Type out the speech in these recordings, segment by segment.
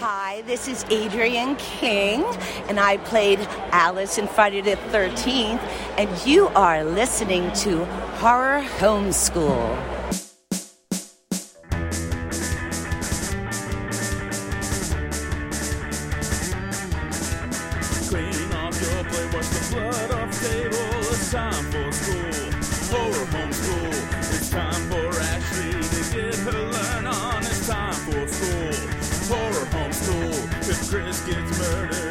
Hi, this is Adrienne King, and I played Alice in Friday the 13th, and you are listening to Horror Homeschool. Chris gets murdered,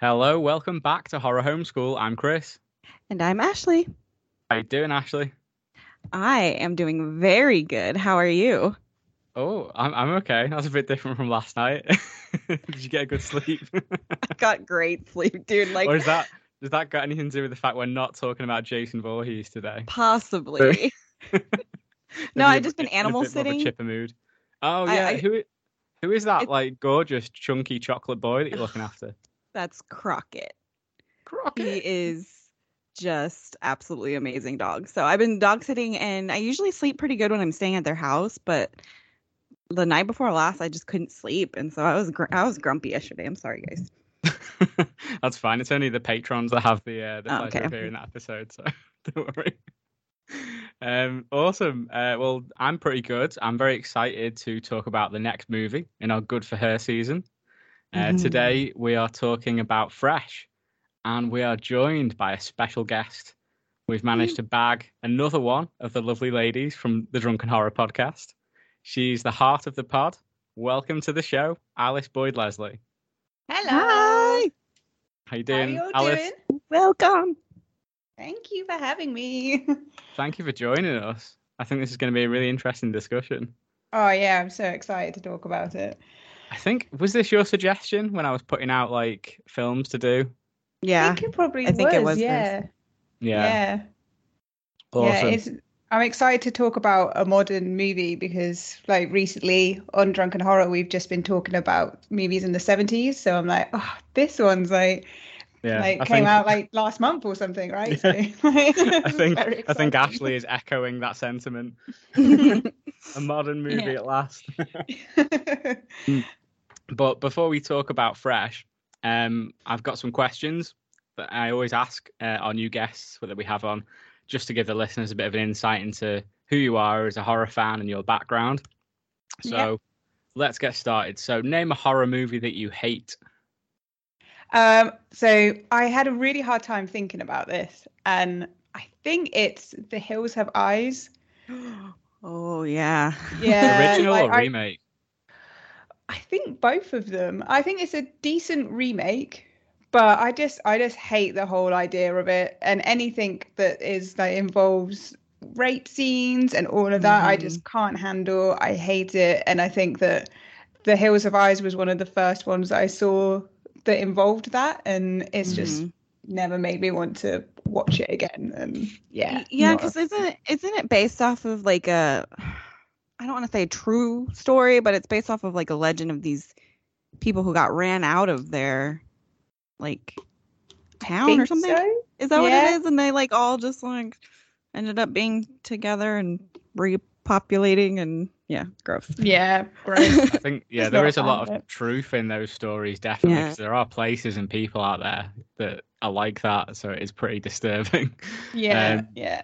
Hello, welcome back to Horror Homeschool. I'm Chris. And I'm Ashley. How you doing, Ashley? I am doing very good. How are you? Oh, I'm I'm okay. That's a bit different from last night. Did you get a good sleep? I got great sleep, dude. Like or is that does that got anything to do with the fact we're not talking about Jason Voorhees today? possibly. No, I've just been animal bit more of a sitting. chipper mood. Oh yeah, I- who who is that like gorgeous chunky chocolate boy that you're looking after? That's Crockett. He Crockett. is just absolutely amazing dog. So I've been dog sitting and I usually sleep pretty good when I'm staying at their house, but the night before last I just couldn't sleep and so I was gr- I was grumpy yesterday. I'm sorry guys. That's fine. It's only the patrons that have the uh, the Oh, pleasure okay. of hearing that episode, so don't worry. Um, awesome. Uh, well, I'm pretty good. I'm very excited to talk about the next movie in our Good for Her season. Uh, Mhm. Today we are talking about Fresh, and we are joined by a special guest. We've managed to bag another one of the lovely ladies from the Drunken Horror podcast. She's the heart of the pod. Welcome to the show, Alice Boyd Leslie. Hello. Hi. How you How are doing, you Alice? doing? Welcome. Thank you for having me. Thank you for joining us. I think this is going to be a really interesting discussion. oh yeah, I'm so excited to talk about it. I think was this your suggestion when I was putting out like films to do? I Yeah. think it probably I think was. it was hers. yeah. Yeah, Yeah. awesome. Yeah, it's I'm excited to talk about a modern movie because like recently on Drunken Horror we've just been talking about movies in the 70s, so I'm like, oh, this one's like yeah. like I came think, out like last month or something, right? Yeah. So, I think I think. Ashley is echoing that sentiment. a modern movie Yeah. at last. Hmm. But before we talk about Fresh, um, I've got some questions that I always ask uh, our new guests that we have on, just to give the listeners a bit of an insight into who you are as a horror fan and your background. So Yep. let's get started. So name a horror movie that you hate. Um, so I had a really hard time thinking about this, and I think it's The Hills Have Eyes. oh yeah. Yeah, Original like, or I- remake? I think both of them. I think it's a decent remake, but I just I just hate the whole idea of it and anything that is that involves rape scenes and all of that. I just can't handle. I hate it, and I think that The Hills of Eyes was one of the first ones that I saw that involved that, and it's just Mhm. never made me want to watch it again. And yeah, yeah a because isn't isn't it based off of like a i don't want to say true story but it's based off of like a legend of these people who got ran out of their like town or something so. is that what it is and they like all just like ended up being together and repopulating and yeah gross Yeah, gross. I think yeah, Just there not is a lot of it. truth in those stories, definitely. Yeah. 'cause there are places and people out there that are like that, so it is pretty disturbing. yeah, Um, yeah.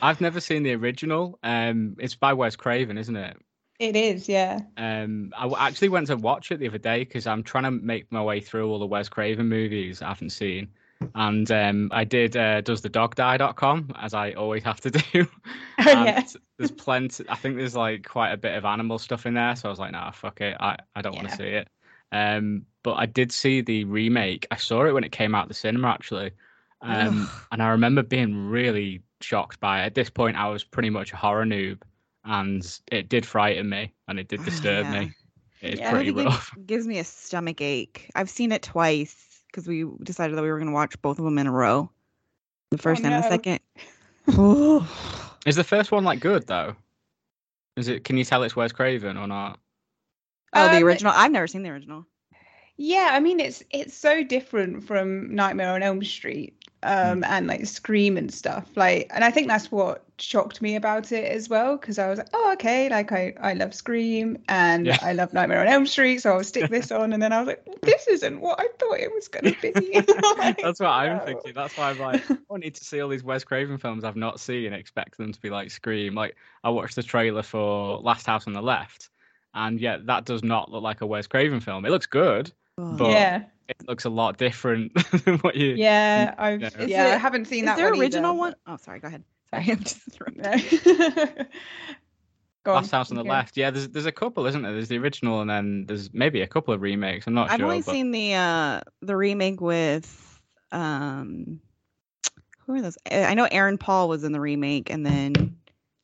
I've never seen the original. Um, it's by Wes Craven, isn't it? It is, yeah. Um, I actually went to watch it the other day because I'm trying to make my way through all the Wes Craven movies I haven't seen. And um, I did uh, doesthedogdie.com, as I always have to do. Oh, yeah. There's plenty, I think there's like quite a bit of animal stuff in there. So I was like, nah, fuck it. I, I don't want to see it. Um, but I did see the remake. I saw it when it came out the cinema, actually. Um, and I remember being really shocked by it. At this point, I was pretty much a horror noob, and it did frighten me and it did disturb Yeah. me. It's Yeah. pretty Movie gives- rough. gives me a stomach ache. I've seen it twice because we decided that we were going to watch both of them in a row. The first and the second. Is the first one like good though? Is it? Can you tell it's Wes Craven or not? Oh, the Um, original. I've never seen the original. Yeah, I mean it's it's so different from Nightmare on Elm Street um and like Scream and stuff. Like and I think that's what shocked me about it as well because I was like, "Oh, okay, like I I love Scream and Yeah. I love Nightmare on Elm Street, so I'll stick this on." And then I was like, "This isn't what I thought it was going to be." Like, That's what I'm no. thinking. That's why I'm like, I need to see all these Wes Craven films I've not seen, expect them to be like Scream. Like I watched the trailer for Last House on the Left, and yeah, that does not look like a Wes Craven film. It looks good, but Yeah. It looks a lot different than what you. Yeah, I've. Yeah, I haven't seen Is that there one original either, one? Oh, sorry. Go ahead. Sorry, I'm just interrupting. but- No. Go Last House on the okay. Left. Yeah, there's there's a couple, isn't there? There's the original, and then there's maybe a couple of remakes. I'm not I've sure. only but... seen the uh the remake with um who are those? I I know Aaron Paul was in the remake and then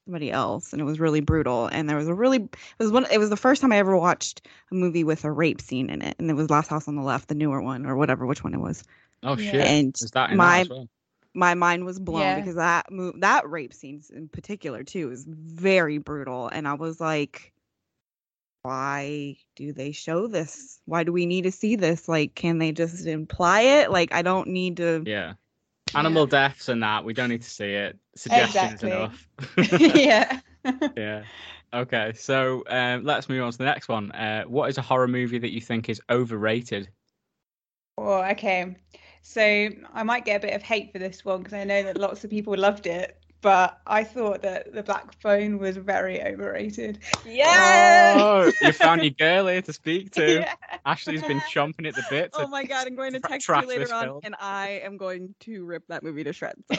somebody else and it was really brutal and there was a really it was one it was the first time I ever watched a movie with a rape scene in it and it was Last House on the Left, the newer one or whatever which one it was. Oh Yeah. shit! And Is that in my well? my mind was blown Yeah. because that move that rape scenes in particular too is very brutal and i was like why do they show this why do we need to see this like can they just imply it like i don't need to Yeah. Animal deaths and that. We don't need to see it. Suggestions Exactly. enough. yeah. yeah. Okay, so um, let's move on to the next one. Uh, what is a horror movie that you think is overrated? Oh, okay. So I might get a bit of hate for this one because I know that lots of people loved it, but I thought that the Black Phone was very overrated. Yeah. Oh, you found your girl here to speak to. Yeah. Ashley's been chomping at the bit. Oh my god i'm going to text trash you later on film. and i am going to rip that movie to shreds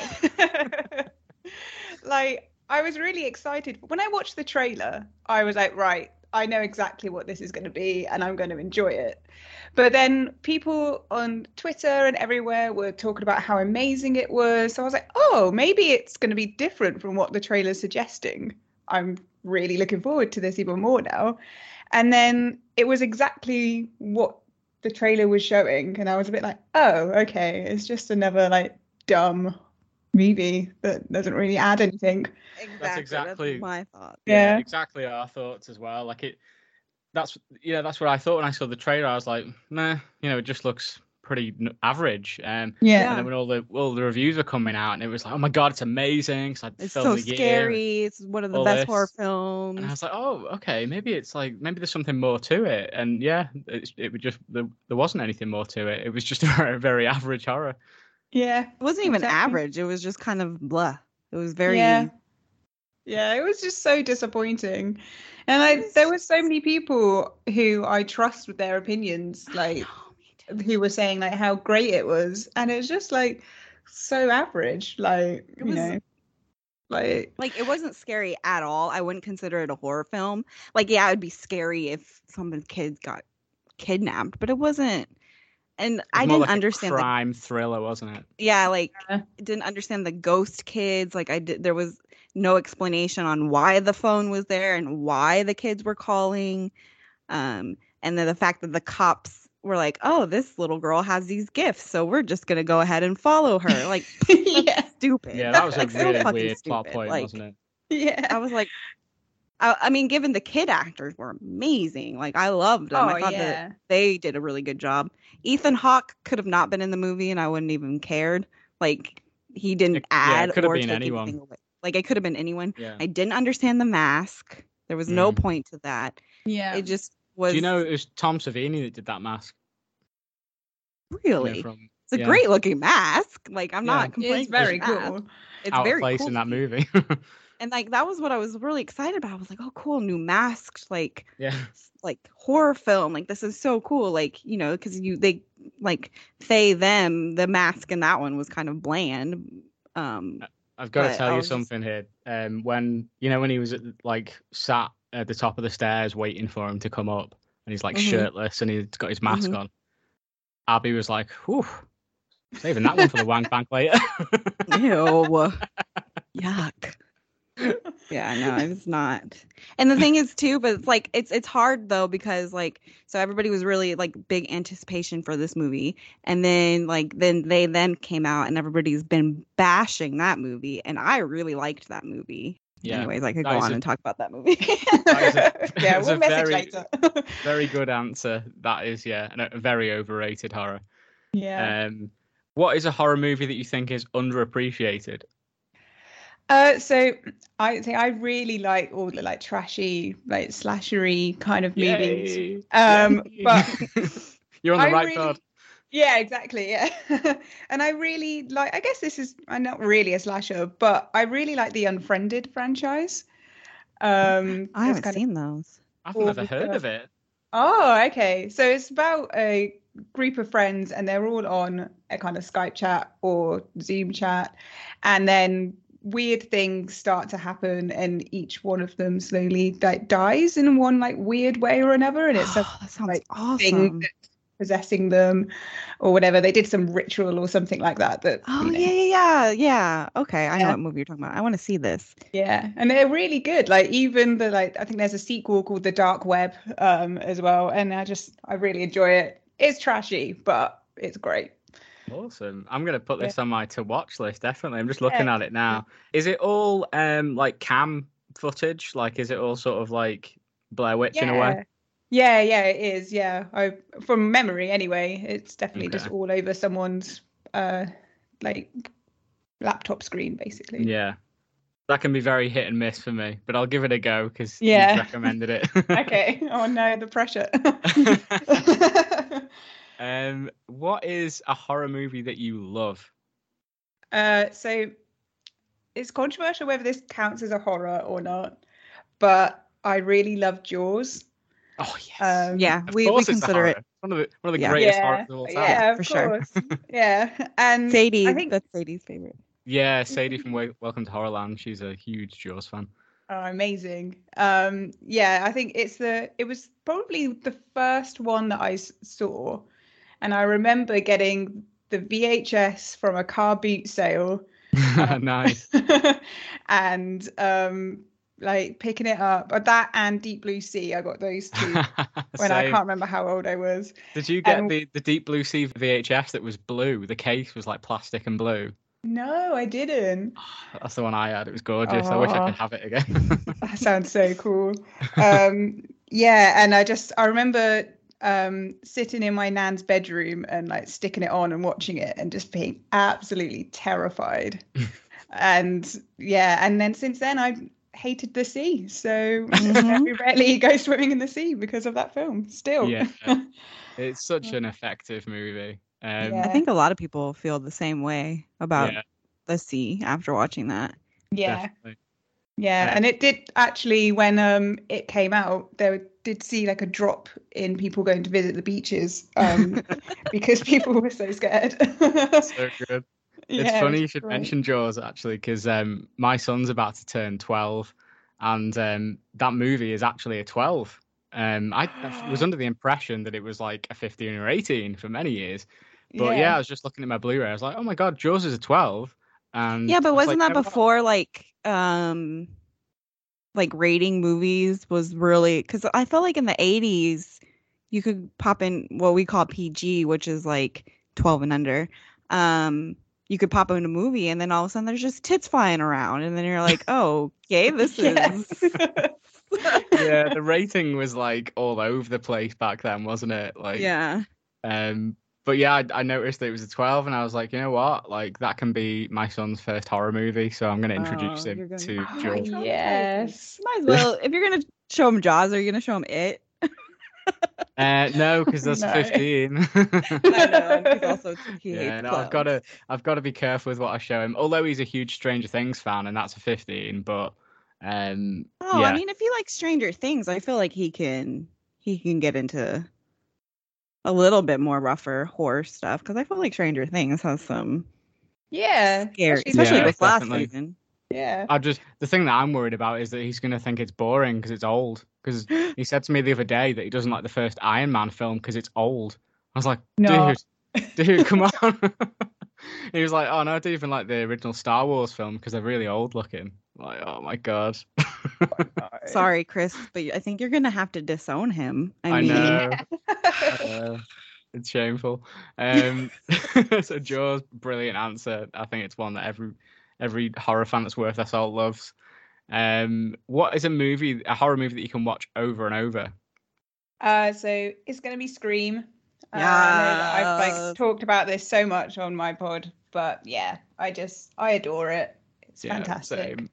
like I was really excited when I watched the trailer. I was like, right, I know exactly what this is going to be, and I'm going to enjoy it. But then people on Twitter and everywhere were talking about how amazing it was. So I was like, oh, maybe it's going to be different from what the trailer's suggesting. I'm really looking forward to this even more now. And then it was exactly what the trailer was showing, and I was a bit like, oh, okay, it's just another like dumb movie that doesn't really add anything. exactly exactly- my thought Yeah. exactly our thoughts as well. Like it, that's yeah, that's what I thought when I saw the trailer. I was like, nah, you know, it just looks pretty average. Um, Yeah. and then when all the all the reviews were coming out, and it was like, oh my god, it's amazing! So it's so of the year. scary it's one of the best this. horror films. And I was like, oh, okay, maybe it's like maybe there's something more to it. And yeah, it's, it would just there, there wasn't anything more to it. It was just a very, very average horror. Yeah. It wasn't even Exactly. average. It was just kind of blah. It was very Yeah. Yeah, it was just so disappointing. And I there were so many people who I trust with their opinions, like oh, who were saying like how great it was. And it was just like so average. Like, It you was- know. Like like it wasn't scary at all. I wouldn't consider it a horror film. Like yeah, it'd be scary if some of the kids got kidnapped, but it wasn't. And It I more didn't like a understand. The, crime thriller, wasn't it? yeah, like Yeah. didn't understand the ghost kids. Like I did. There was no explanation on why the phone was there and why the kids were calling. Um, and then the fact that the cops were like, "Oh, this little girl has these gifts, so we're just gonna go ahead and follow her." Like yeah. stupid. Yeah, that was a Like, so really fucking weird plot stupid. point, Like, wasn't it? Yeah. I was like, I, I mean, given the kid actors were amazing. Like I loved them. Oh I thought yeah. that they did a really good job. Ethan Hawke could have not been in the movie, and I wouldn't even cared. Like he didn't It- yeah, it add could or been take anyone. anything away. Like it could have been anyone. Yeah. I didn't understand the mask. There was no Mm. point to that. Yeah. It just was. Do you know it was Tom Savini that did that mask? you know, really? from it's a yeah. great looking mask. Like I'm Yeah. not complaining. it's very cool. It's out very of place cool in that movie. And like that was what I was really excited about. I was like, oh, cool, new masks. Like yeah. like horror film like this is so cool like you know because you they like they them the mask in that one was kind of bland um I've got to tell you was just- something here. Um, when you know when he was at, like sat at the top of the stairs waiting for him to come up, and he's like Mhm. shirtless and he's got his mask Mhm. on. Abby was like, "Whew, Saving that one for the wank bank later. Ew. Yuck. Yeah, no, it's not. And the thing is too, but it's like it's it's hard though because like so everybody was really like big anticipation for this movie, and then like then they then came out and everybody's been bashing that movie, and I really liked that movie. Yeah, Anyways, I could that go on a- and talk about that movie. That is a- yeah, we'll message very- later. Very good answer. That is, yeah, a very overrated horror. yeah. Um, what is a horror movie that you think is underappreciated? Uh, so I think I really like all the like trashy, like slashery kind of movies. Yay. Um, Yay. but you're on the I right really- path. Yeah, exactly. Yeah. and I really like, I guess this is I'm not really a slasher, but I really like the Unfriended franchise. Um, I haven't kind of- seen those. I've never heard first- of it. Oh, okay. So it's about a group of friends, and they're all on a kind of Skype chat or Zoom chat, and then weird things start to happen, and each one of them slowly like dies in one like weird way or another, and it's a Oh, that like, awesome. thing that's possessing them or whatever. They did some ritual or something like that. That Oh you know, yeah, yeah, yeah, yeah. Okay, I know what movie you're talking about. I want to see this. Yeah, and they're really good. Like even the like, I think there's a sequel called The Dark Web um, as well, and I just I really enjoy it. It's trashy, but it's great. Awesome. I'm gonna put Yeah. this on my to watch list. Definitely. I'm just looking at it now. Is it all um like cam footage? Like, is it all sort of like Blair Witch in a way? Yeah, yeah, it is. Yeah, I from memory anyway. It's definitely just all over someone's uh like laptop screen, basically. Yeah. That can be very hit and miss for me, but I'll give it a go because Yeah. you've recommended it. Okay. Oh no, the pressure. um, what is a horror movie that you love? Uh, so it's controversial whether this counts as a horror or not, but I really love Jaws. Oh yes. Um, Yeah, Of we, we course it's a consider it. horror. One of the one of the Yeah. greatest yeah, horrors of all time. yeah, of For sure. yeah, and Sadie, I think that's Sadie's favorite. Yeah, Sadie from Welcome to Horrorland. She's a huge Jaws fan. Oh, amazing. Um, yeah, I think it's the it was probably the first one that I s- saw, and I remember getting the VHS from a car boot sale, nice. and um, like picking it up. But that and Deep Blue Sea, I got those two when I can't remember how old I was. Did you get and- the, the Deep Blue Sea VHS that was blue? The case was like plastic and blue. No, I didn't. That's the one I had. It was gorgeous. I wish I could have it again. That sounds so cool. Um, yeah, and I just I remember um, sitting in my nan's bedroom and like sticking it on and watching it and just being absolutely terrified. and yeah, and then since then I hated the sea, so Mhm. we rarely go swimming in the sea because of that film. Still, yeah, it's such an effective movie. Um, Yeah. I think a lot of people feel the same way about yeah, the sea after watching that. yeah. definitely. Yeah, Yeah. and it did actually when um it came out, there did see like a drop in people going to visit the beaches um because people were so scared. So good. Yeah, it's it funny was you should great. mention Jaws actually, because um, my son's about to turn twelve, and um, that movie is actually a twelve. Um, I, I was under the impression that it was like a fifteen or eighteen for many years, but yeah. I was just looking at my Blu-ray. I was like, oh my god, Jaws is a twelve. And Yeah, but was wasn't like, that before like um like rating movies was really cuz I felt like in the 80s you could pop in what we call PG, which is like 12 and under. Um you could pop in a movie and then all of a sudden there's just tits flying around and then you're like, "Oh, okay, this is yeah, the rating was like all over the place back then, wasn't it? Like, Yeah. Um, but yeah, I, I noticed that it was a 12, and I was like, you know what? Like, that can be my son's first horror movie, so I'm going to introduce Oh, him gonna- to Oh, Jaws. Jaws. yes. Might as well if you're going to show him Jaws, are you going to show him it? Uh, no, because that's No. 15. I know. Also yeah, no, I've got to, I've got to be careful with what I show him. Although he's a huge Stranger Things fan, and that's a 15, but um, Oh, yeah, I mean, if he likes Stranger Things, I feel like he can he can get into a little bit more rougher horror stuff because I feel like Stranger Things has some Yeah. scary, especially especially Yeah, with last definitely. season. Yeah. I just the thing that I'm worried about is that he's going to think it's boring because it's old. Because he said to me the other day that he doesn't like the first Iron Man film because it's old. I was like, No. dude, dude, come on. he was like, "Oh no, I don't even like the original Star Wars film because they're really old looking." Like, oh my god. Sorry, Chris, but I think you're gonna have to disown him. I, I mean, know. Uh, it's shameful. Um, so Jaws, brilliant answer. I think it's one that every every horror fan that's worth their salt loves. Um, what is a movie, a horror movie that you can watch over and over? Uh, so it's going to be Scream. Uh, um, I've like talked about this so much on my pod, but yeah, I just I adore it. It's fantastic. same.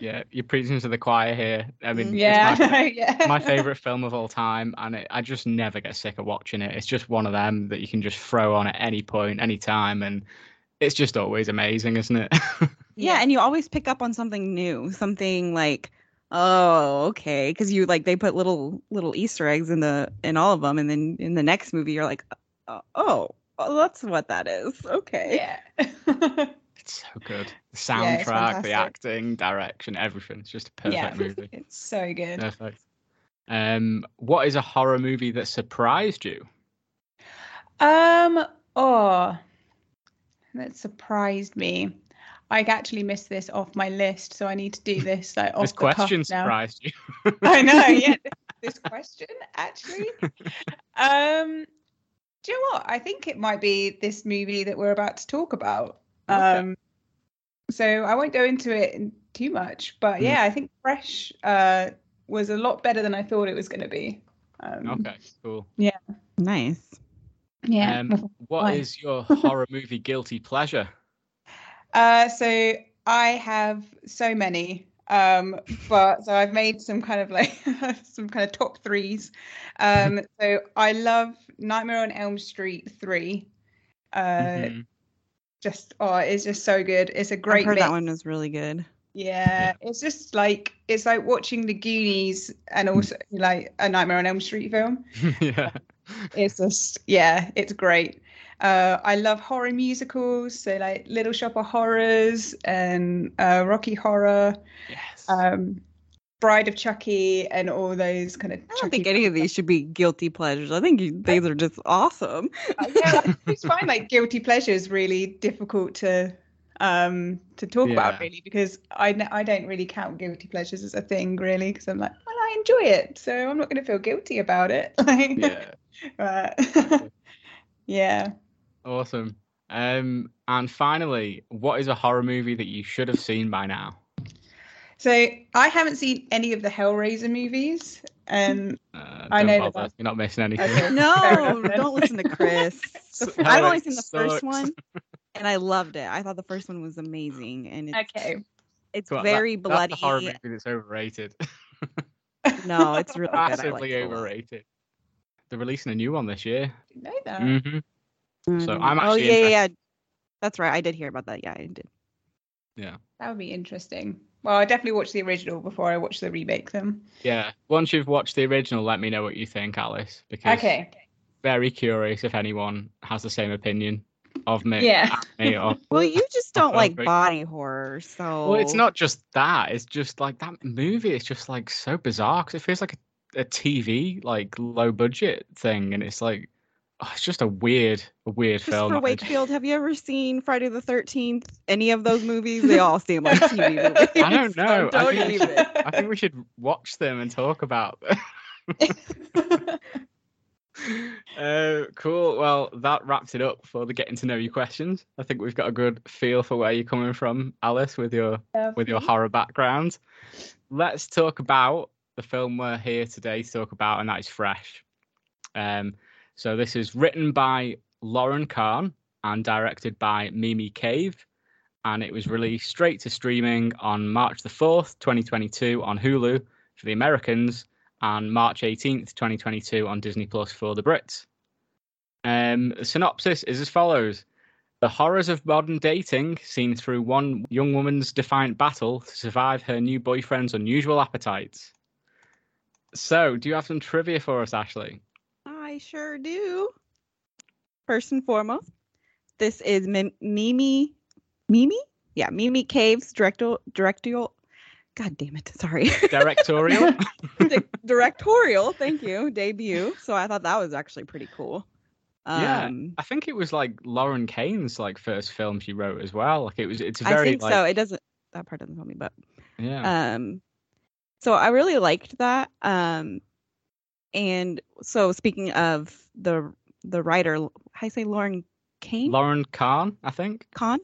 Yeah, you're preaching to the choir here. I mean, it's Yeah, my- yeah. my favorite film of all time, and it, I just never get sick of watching it. It's just one of them that you can just throw on at any point, any time, and it's just always amazing, isn't it? yeah, and you always pick up on something new, something like, oh, okay, because you like they put little little Easter eggs in the in all of them, and then in the next movie you're like, oh, oh, well, that's what that is. Okay. Yeah. it's so good. The Yeah, soundtrack, the acting, direction, everything. It's just a perfect yeah. movie. It's so good. Perfect. Um, what is a horror movie that surprised you? Um, oh, that surprised me. I actually missed this off my list, so I need to do this like off This the cuff question now. surprised you. I know, yeah. This question actually. Um, do you know what? I think it might be this movie that we're about to talk about. Okay. Um, so I won't go into it too much, but Mm. yeah, I think Fresh uh was a lot better than I thought it was going to be. Um, Okay, cool. Yeah. Nice. Yeah. Um, what Why? is your horror movie guilty pleasure? Uh, so I have so many, um, but so I've made some kind of like some kind of top threes. Um, so I love Nightmare on Elm Street three. Uh, Mhm. just oh, it's just so good. It's a I've great heard mix. that one was really good. Yeah, it's just like it's like watching the Goonies and also like a Nightmare on Elm Street film. yeah. It's just yeah, it's great. Uh, I love horror musicals, so like Little Shop of Horrors and uh, Rocky Horror, Yes. um, Bride of Chucky, and all those kind of. I don't think any of these should be guilty pleasures. I think you, these are just awesome. yeah, I just find like guilty pleasures really difficult to um to talk Yeah. about really because I n- I don't really count guilty pleasures as a thing really because I'm like well I enjoy it so I'm not going to feel guilty about it like yeah. Right. yeah Awesome. Um, and finally, what is a horror movie that you should have seen by now? So I haven't seen any of the Hellraiser movies, and Uh, I don't know bother. that- You're not missing anything. Okay. No, don't listen to Chris. The S- f- I've only seen the first one, and I loved it. I thought the first one was amazing, and it's okay, it's Come on, that- very That's bloody. a horror movie that's overrated. No, it's really good. Like Massively it overrated. They're releasing a new one this year. Didn't know that. hmm I So mm. I'm know. Oh actually yeah, yeah, yeah. That's right. I did hear about that. Yeah, I did. Yeah. That would be interesting. Well, I definitely watched the original before I watched the remake. Them. Yeah. Once you've watched the original, let me know what you think, Alice. Because Okay. very curious if anyone has the same opinion of me. Yeah. me or- Well, you just don't like body horror, so Well, it's not just that. It's just like that movie is just like so bizarre because it feels like a, a TV like low budget thing, and it's like oh, it's just a weird, a weird film. Christopher Wakefield. Have you ever seen Friday the Thirteenth? Any of those movies? They all seem like TV movies. I don't know. I don't think- even. I think we should watch them and talk about them. uh, cool. Well, that wraps it up for the getting to know you questions. I think we've got a good feel for where you're coming from, Alice, with your with your horror background. Let's talk about the film we're here today to talk about, and that is Fresh. Um, so this is written by Lauren Kahn and directed by Mimi Cave, and it was released straight to streaming on March the fourth, 2022, on Hulu for the Americans, and March 18th, 2022, on Disney Plus for the Brits. Um, the synopsis is as follows. The horrors of modern dating, seen through one young woman's defiant battle to survive her new boyfriend's unusual appetites. So, do you have some trivia for us, Ashley? I sure do. First and foremost, this is Mim- Mimi, Mimi, yeah, Mimi Cave's directorial, directorial. God damn it! Sorry, Directorial? Di- directorial. Thank you, debut. So I thought that was actually pretty cool. Yeah, Um, I think it was like Lauren Kane's like first film she wrote as well. Like it was, it's I very think like, so. It doesn't that part doesn't tell me, but yeah, um so I really liked that. Um and so speaking of the the writer, how I say Lauren Kane? Lauren Kahn, I think. Kahn?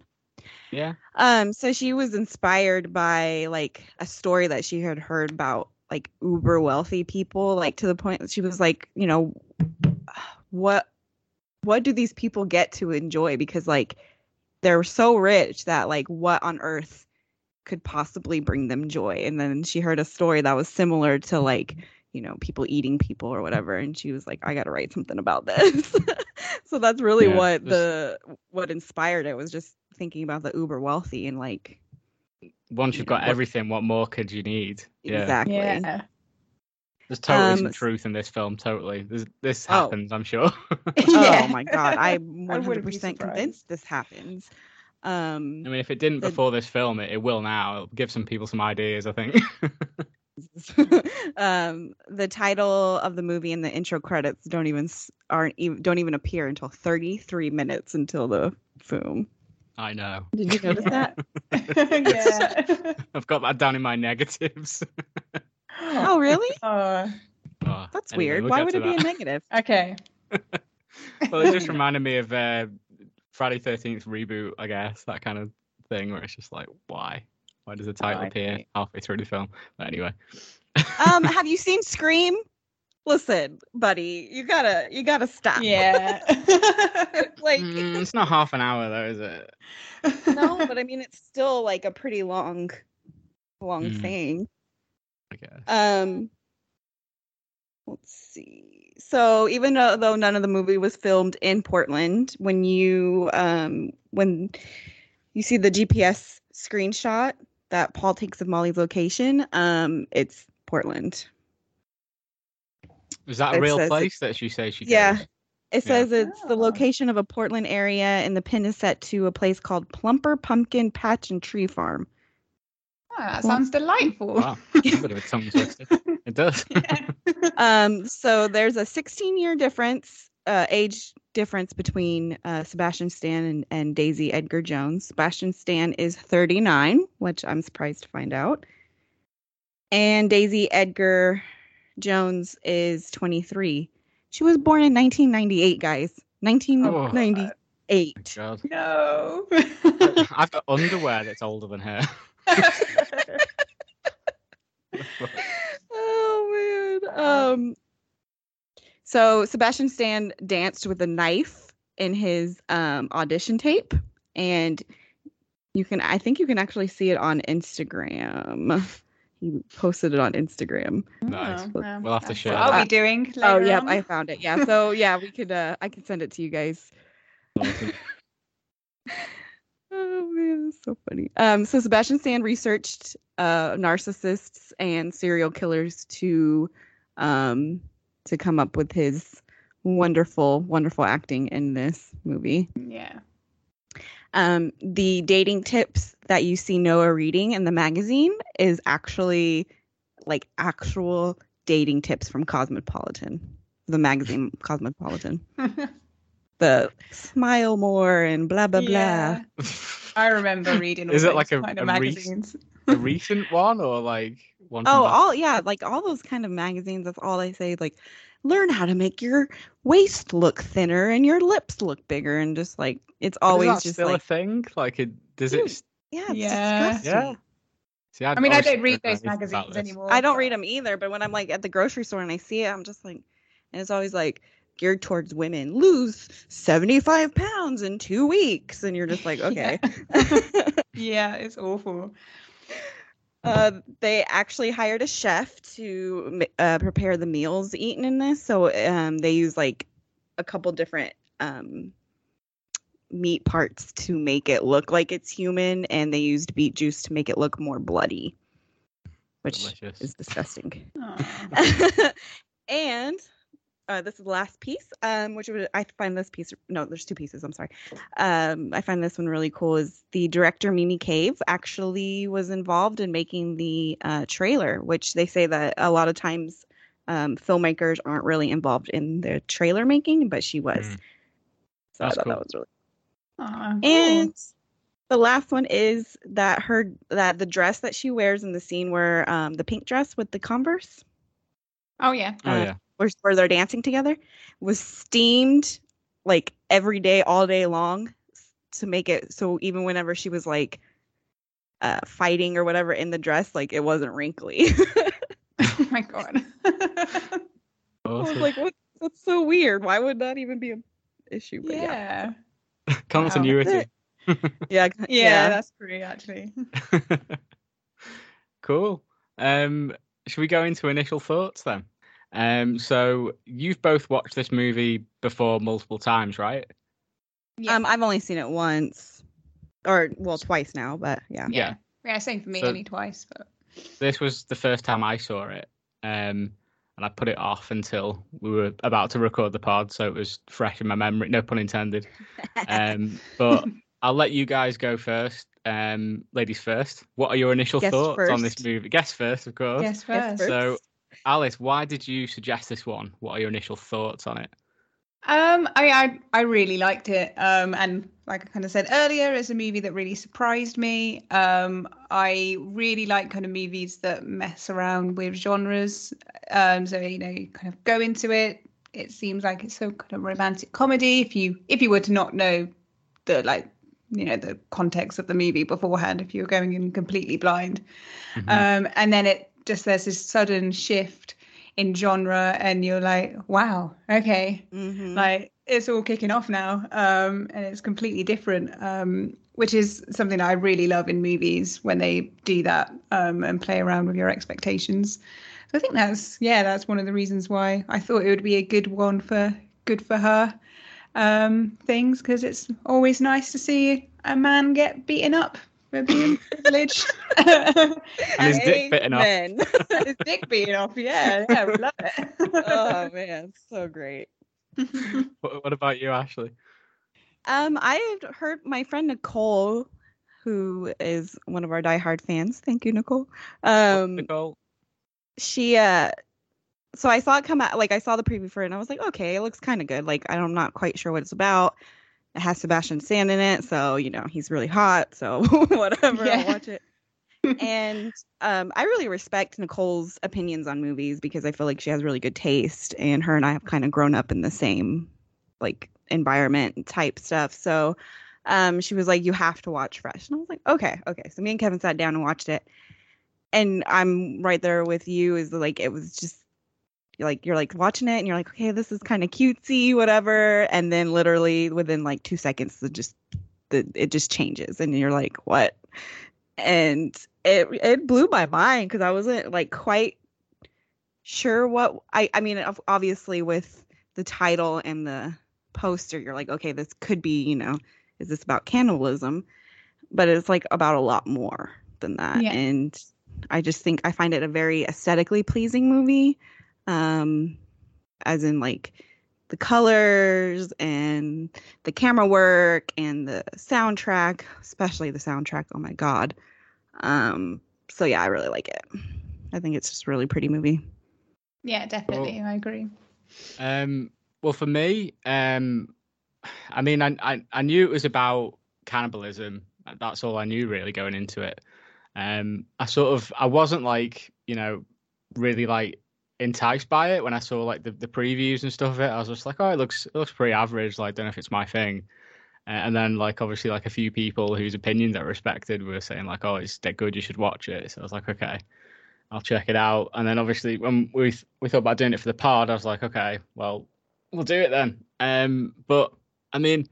Yeah, Um, so she was inspired by like a story that she had heard about like uber wealthy people, like to the point that she was like, you know, what what do these people get to enjoy? Because like they're so rich that like what on earth could possibly bring them joy? And then she heard a story that was similar to like, you know, people eating people or whatever, and she was like, I gotta write something about this. so that's really Yeah, what this- the what inspired it was just thinking about the uber wealthy and like once you've got what- everything, what more could you need? Yeah, exactly Yeah. there's totally some Um, truth in this film. Totally, There's, this Oh. happens, I'm sure. oh my god i'm I wouldn't be 100% convinced this happens um I mean, if it didn't The- before this film, it, it will now. It'll give some people some ideas, I think. um the title of the movie and the intro credits don't even aren't even don't even appear until 33 minutes until the film I know. did you notice that yeah. I've got that down in my negatives. oh really Oh, Oh, that's anyway, weird we'll why would to it be a negative okay. well, it just reminded me of uh, Friday Thirteenth reboot, I guess that kind of thing, where it's just like, why? Why does the title I appear see. halfway through the film? But anyway, um have you seen scream listen buddy you gotta you gotta stop Yeah. like Mm, it's not half an hour though, is it? no but i mean it's still like a pretty long long Mm. thing Okay. Um, let's see. So even though, though none of the movie was filmed in Portland, when you um when you see the GPS screenshot that Paul takes of Molly's location, um, it's Portland. Is that a it real says it- place that she says she can? Yeah. goes? It Yeah. says it's the location of a Portland area, and the pin is set to a place called Plumper Pumpkin Patch and Tree Farm. Oh, that sounds delightful. Wow, a bit of a tongue twister. It does. um so there's a 16 year difference uh age difference between uh sebastian stan and, and daisy edgar jones sebastian stan is 39 which i'm surprised to find out and daisy edgar jones is 23 she was born in 1998 guys 1998 God, no. I've got underwear that's older than her. oh man. Um so Sebastian Stan danced with a knife in his um audition tape and you can I think you can actually see it on Instagram. He posted it on Instagram. Nice. Oh, well, We'll have to share what I'll that. be doing. Oh later yeah, on. I found it. Yeah. So yeah, we could uh I could send it to you guys. Awesome. Oh man, that's so funny. Um, so Sebastian Stan researched uh, narcissists and serial killers to um, to come up with his wonderful, wonderful acting in this movie. Yeah. Um, the dating tips that you see Noah reading in the magazine is actually like actual dating tips from Cosmopolitan, the magazine Cosmopolitan. The smile more and blah blah blah. Yeah. I remember reading. All Is it like a- kind a of rec- magazines? A recent one or like one? from Oh, back- all yeah, like all those kind of magazines. That's all they say. Like, learn how to make your waist look thinner and your lips look bigger, and just like it's always that just still like a thing. Like, it does Dude, it? s- yeah, it's Yeah. disgusting. Yeah. See, I mean, I don't read those magazines anymore. I don't read them either, but when I'm like at the grocery store and I see it, I'm just like, and it's always like geared towards women. Lose 75 pounds in two weeks, and you're just like, okay. Yeah, it's awful. Uh, they actually hired a chef to uh, prepare the meals eaten in this. So um, they use like a couple different um, meat parts to make it look like it's human, and they used beet juice to make it look more bloody, which Delicious. is disgusting. And uh, this is the last piece, um, which would, I find this piece. No, there's two pieces. I'm sorry. Um, I find this one really cool. Is the director Mimi Cave actually was involved in making the uh, trailer, which they say that a lot of times um, filmmakers aren't really involved in the trailer making, but she was. Mm. So That's I thought cool. that was really Aw, cool. And the last one is that her that the dress that she wears in the scene where um the pink dress with the Converse oh yeah, Oh uh, yeah. Where, where they're dancing together was steamed like every day all day long to make it so even whenever she was like uh fighting or whatever in the dress like it wasn't wrinkly. oh my god. I was like what that's so weird. Why would that even be an issue? But yeah. yeah. Continuity. Yeah. yeah, that's great actually. cool. Um, should we go into initial thoughts then? Um, so you've both watched this movie before multiple times, right? Yeah. Um I've only seen it once. Or well twice now, but yeah. yeah, yeah, same for me. So- only twice, but This was the first time I saw it, um, and I put it off until we were about to record the pod, so it was fresh in my memory. No pun intended. Um, but I'll let you guys go first. Um, ladies first. What are your initial Guest thoughts on this movie? Guess first, of course. yes, Yes, first. So, Alice, why did you suggest this one? What are your initial thoughts on it? Um, I, I I really liked it. Um, and like I kind of said earlier, it's a movie that really surprised me. Um, I really like kind of movies that mess around with genres. Um, so you know, you kind of go into it. It seems like it's so kind of romantic comedy. If you if you were to not know the like you know the context of the movie beforehand, if you were going in completely blind, Mhm. um, and then it just there's this sudden shift in genre, and you're like, wow, okay, Mhm. like it's all kicking off now um and it's completely different um which is something that i really love in movies when they do that um and play around with your expectations. So i think that's yeah that's one of the reasons why i thought it would be a good one for good for her um things because it's always nice to see a man get beaten up for being privileged And his dick bitten off. His dick beaten off yeah yeah we love it oh man, so great. What, what about you, Ashley? Um, I had heard my friend Nicole, who is one of our diehard fans. Thank you, Nicole. Um, Nicole? she uh, so I saw it come out. Like I saw the preview for it, and I was like, okay, it looks kind of good. Like I'm not quite sure what it's about. It has Sebastian Stan in it, so you know he's really hot. So whatever, Yeah. I'll watch it. and um, I really respect Nicole's opinions on movies because I feel like she has really good taste, and her and I have kind of grown up in the same like environment type stuff. So um, she was like, "You have to watch Fresh," and I was like, "Okay, okay." So me and Kevin sat down and watched it, and I'm right there with you. Is like it was just like you're like watching it, and you're like, "Okay, this is kind of cutesy, whatever," and then literally within like two seconds, it just the it just changes, and you're like, "What?" And it it blew my mind because I wasn't like quite sure what I I mean obviously with the title and the poster you're like okay this could be you know is this about cannibalism but it's like about a lot more than that Yeah. and I just think I find it a very aesthetically pleasing movie um as in like the colors and the camera work and the soundtrack especially the soundtrack oh my god. Um so yeah I really like it. I think it's just a really pretty movie. Yeah definitely. I agree. Um, well, for me, um, I mean, I, I I knew it was about cannibalism. That's all I knew really going into it. Um, I sort of I wasn't like you know really like enticed by it when I saw like the, the previews and stuff of it. I was just like, oh, it looks it looks pretty average. Like, don't know if it's my thing. And then like obviously like a few people whose opinions I respected were saying like, oh, it's dead good. You should watch it. So I was like, okay. I'll check it out. And then obviously when we we thought about doing it for the pod, I was like, okay, well, we'll do it then. Um, but I mean,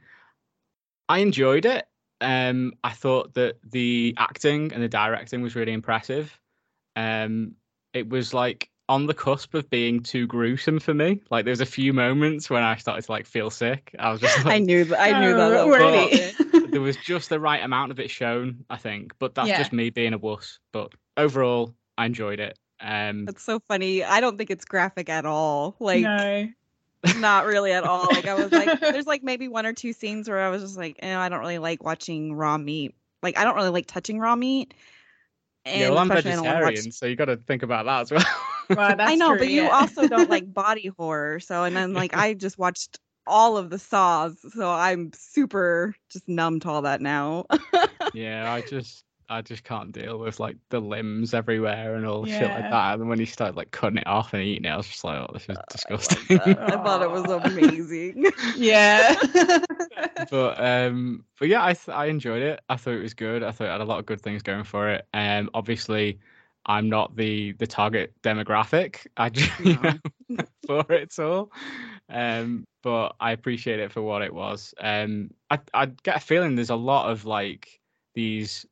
I enjoyed it. Um, I thought that the acting and the directing was really impressive. Um, it was like on the cusp of being too gruesome for me. Like there was a few moments when I started to like feel sick. I was just like, I knew that I knew that, that was really? there was just the right amount of it shown, I think. But that's Yeah. just me being a wuss. But overall, I enjoyed it. Um, That's so funny. I don't think it's graphic at all. Like no not really at all. Like I was like there's like maybe one or two scenes where I was just like, eh, I don't really like watching raw meat. Like I don't really like touching raw meat. And yeah, well, I'm especially I don't wanna watch- vegetarian, so you got to think about that as well. Well, that's I know, true, but you also don't like body horror. So and then like I just watched all of the saws, so I'm super just numb to all that now. Yeah, I just I just can't deal with like the limbs everywhere and all shit like that. And then when he started like cutting it off and eating it, I was just like, oh, this is I disgusting. that. I thought it was amazing. Yeah. but um but yeah i th- i enjoyed it i thought it was good i thought it had a lot of good things going for it um obviously i'm not the the target demographic i just you know, for it all. Um but i appreciate it for what it was. Um i i get a feeling there's a lot of like these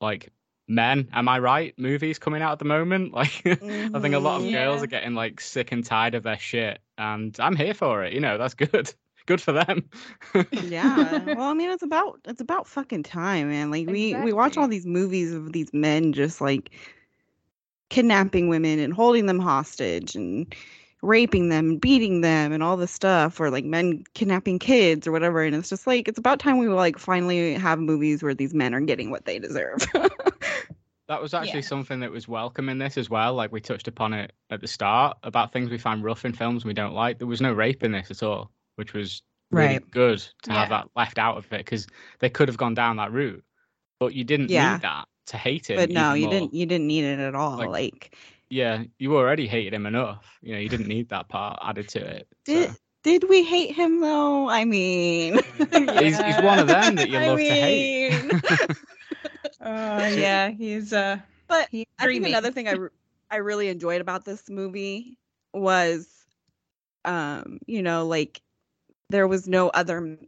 like men am i right movies coming out at the moment? Like i think a lot of Mhm. girls are getting like sick and tired of their shit and i'm here for it you know that's good. Good for them. Yeah well i mean it's about it's about fucking time man. Like we we watch all these movies of these men just like kidnapping women and holding them hostage and raping them and beating them and all this stuff or like men kidnapping kids or whatever and it's just like it's about time we like finally have movies where these men are getting what they deserve That was actually Yeah. something that was welcome in this as well. Like we touched upon it at the start about things we find rough in films we don't like. There was no rape in this at all, which was really Right. good to have that left out of it because they could have gone down that route, but you didn't Yeah. need that to hate him. but no you more. didn't you didn't need it at all Like, like Yeah, you already hated him enough. You know, you didn't need that part added to it. did so. did we hate him though i mean He's he's one of them that you I love to hate. mean- Oh yeah, he's uh But he's I think another thing I re- I really enjoyed about this movie was, um, you know, like there was no other m-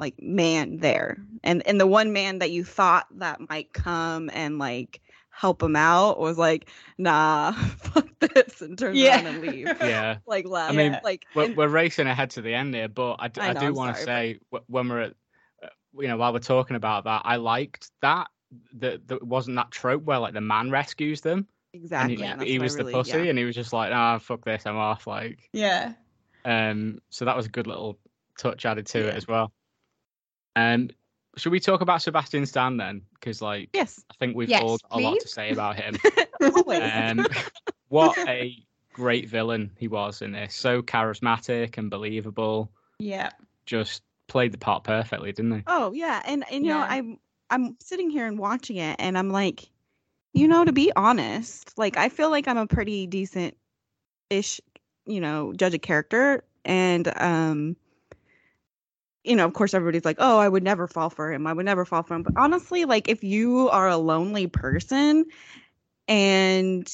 like man there, and and the one man that you thought that might come and like help him out was like, nah, fuck this, and turns Yeah. around and leave. yeah. Like left. mean, like we're, and- we're racing ahead to the end here, but I, d- I I know, do want to say wh- when we're at, uh, you know, while we're talking about that, I liked that that that wasn't that trope where like the man rescues them exactly. and he, that's he I was the pussy yeah. and he was just like, ah, fuck this, I'm off. Like, yeah. um, so that was a good little touch added to it as well. Um, should we talk about Sebastian Stan then? Because like, Yes, I think we've Yes, all got a lot to say about him. always. Um, what a great villain he was in this. So charismatic and believable. Yeah. Just played the part perfectly, didn't he? Oh yeah, and and you know I'm I'm sitting here and watching it, and I'm like, you know, to be honest, like I feel like I'm a pretty decent ish, you know, judge of character, and um, you know, of course, everybody's like, oh, I would never fall for him. I would never fall for him. But honestly, like if you are a lonely person, and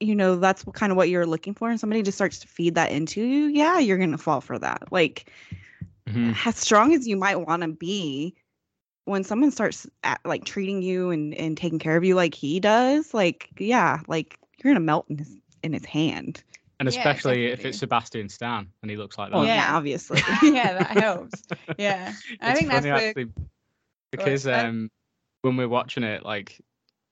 you know that's what, kind of what you're looking for, and somebody just starts to feed that into you, yeah, you're gonna fall for that. Like Mhm. as strong as you might want to be when someone starts at, like treating you and, and taking care of you like he does like yeah like you're gonna melt in his in his hand And Yeah, especially if it's Sebastian Stan and he looks like that. well Yeah. yeah, obviously yeah, that helps. Yeah. I It's think that's funny the because I- um when we are watching it, like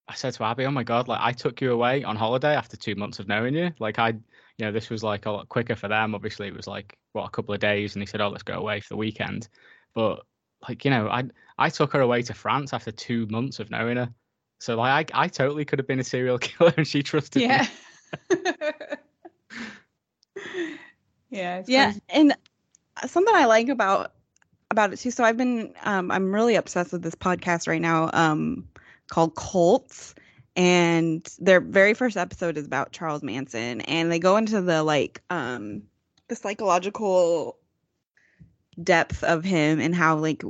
I said to Abby, "Oh my god, like I took you away on holiday after two months of knowing you. Like I, you know, this was like a lot quicker for them. Obviously, it was like what a couple of days, and he said, "Oh, let's go away for the weekend." But like you know, I I took her away to France after two months of knowing her. So like I, I totally could have been a serial killer, and she trusted me. Yeah. yeah. It's yeah crazy. and something i like about about it too so i've been um i'm really obsessed with this podcast right now um called cults and their very first episode is about charles manson and they go into the like um the psychological depth of him and how like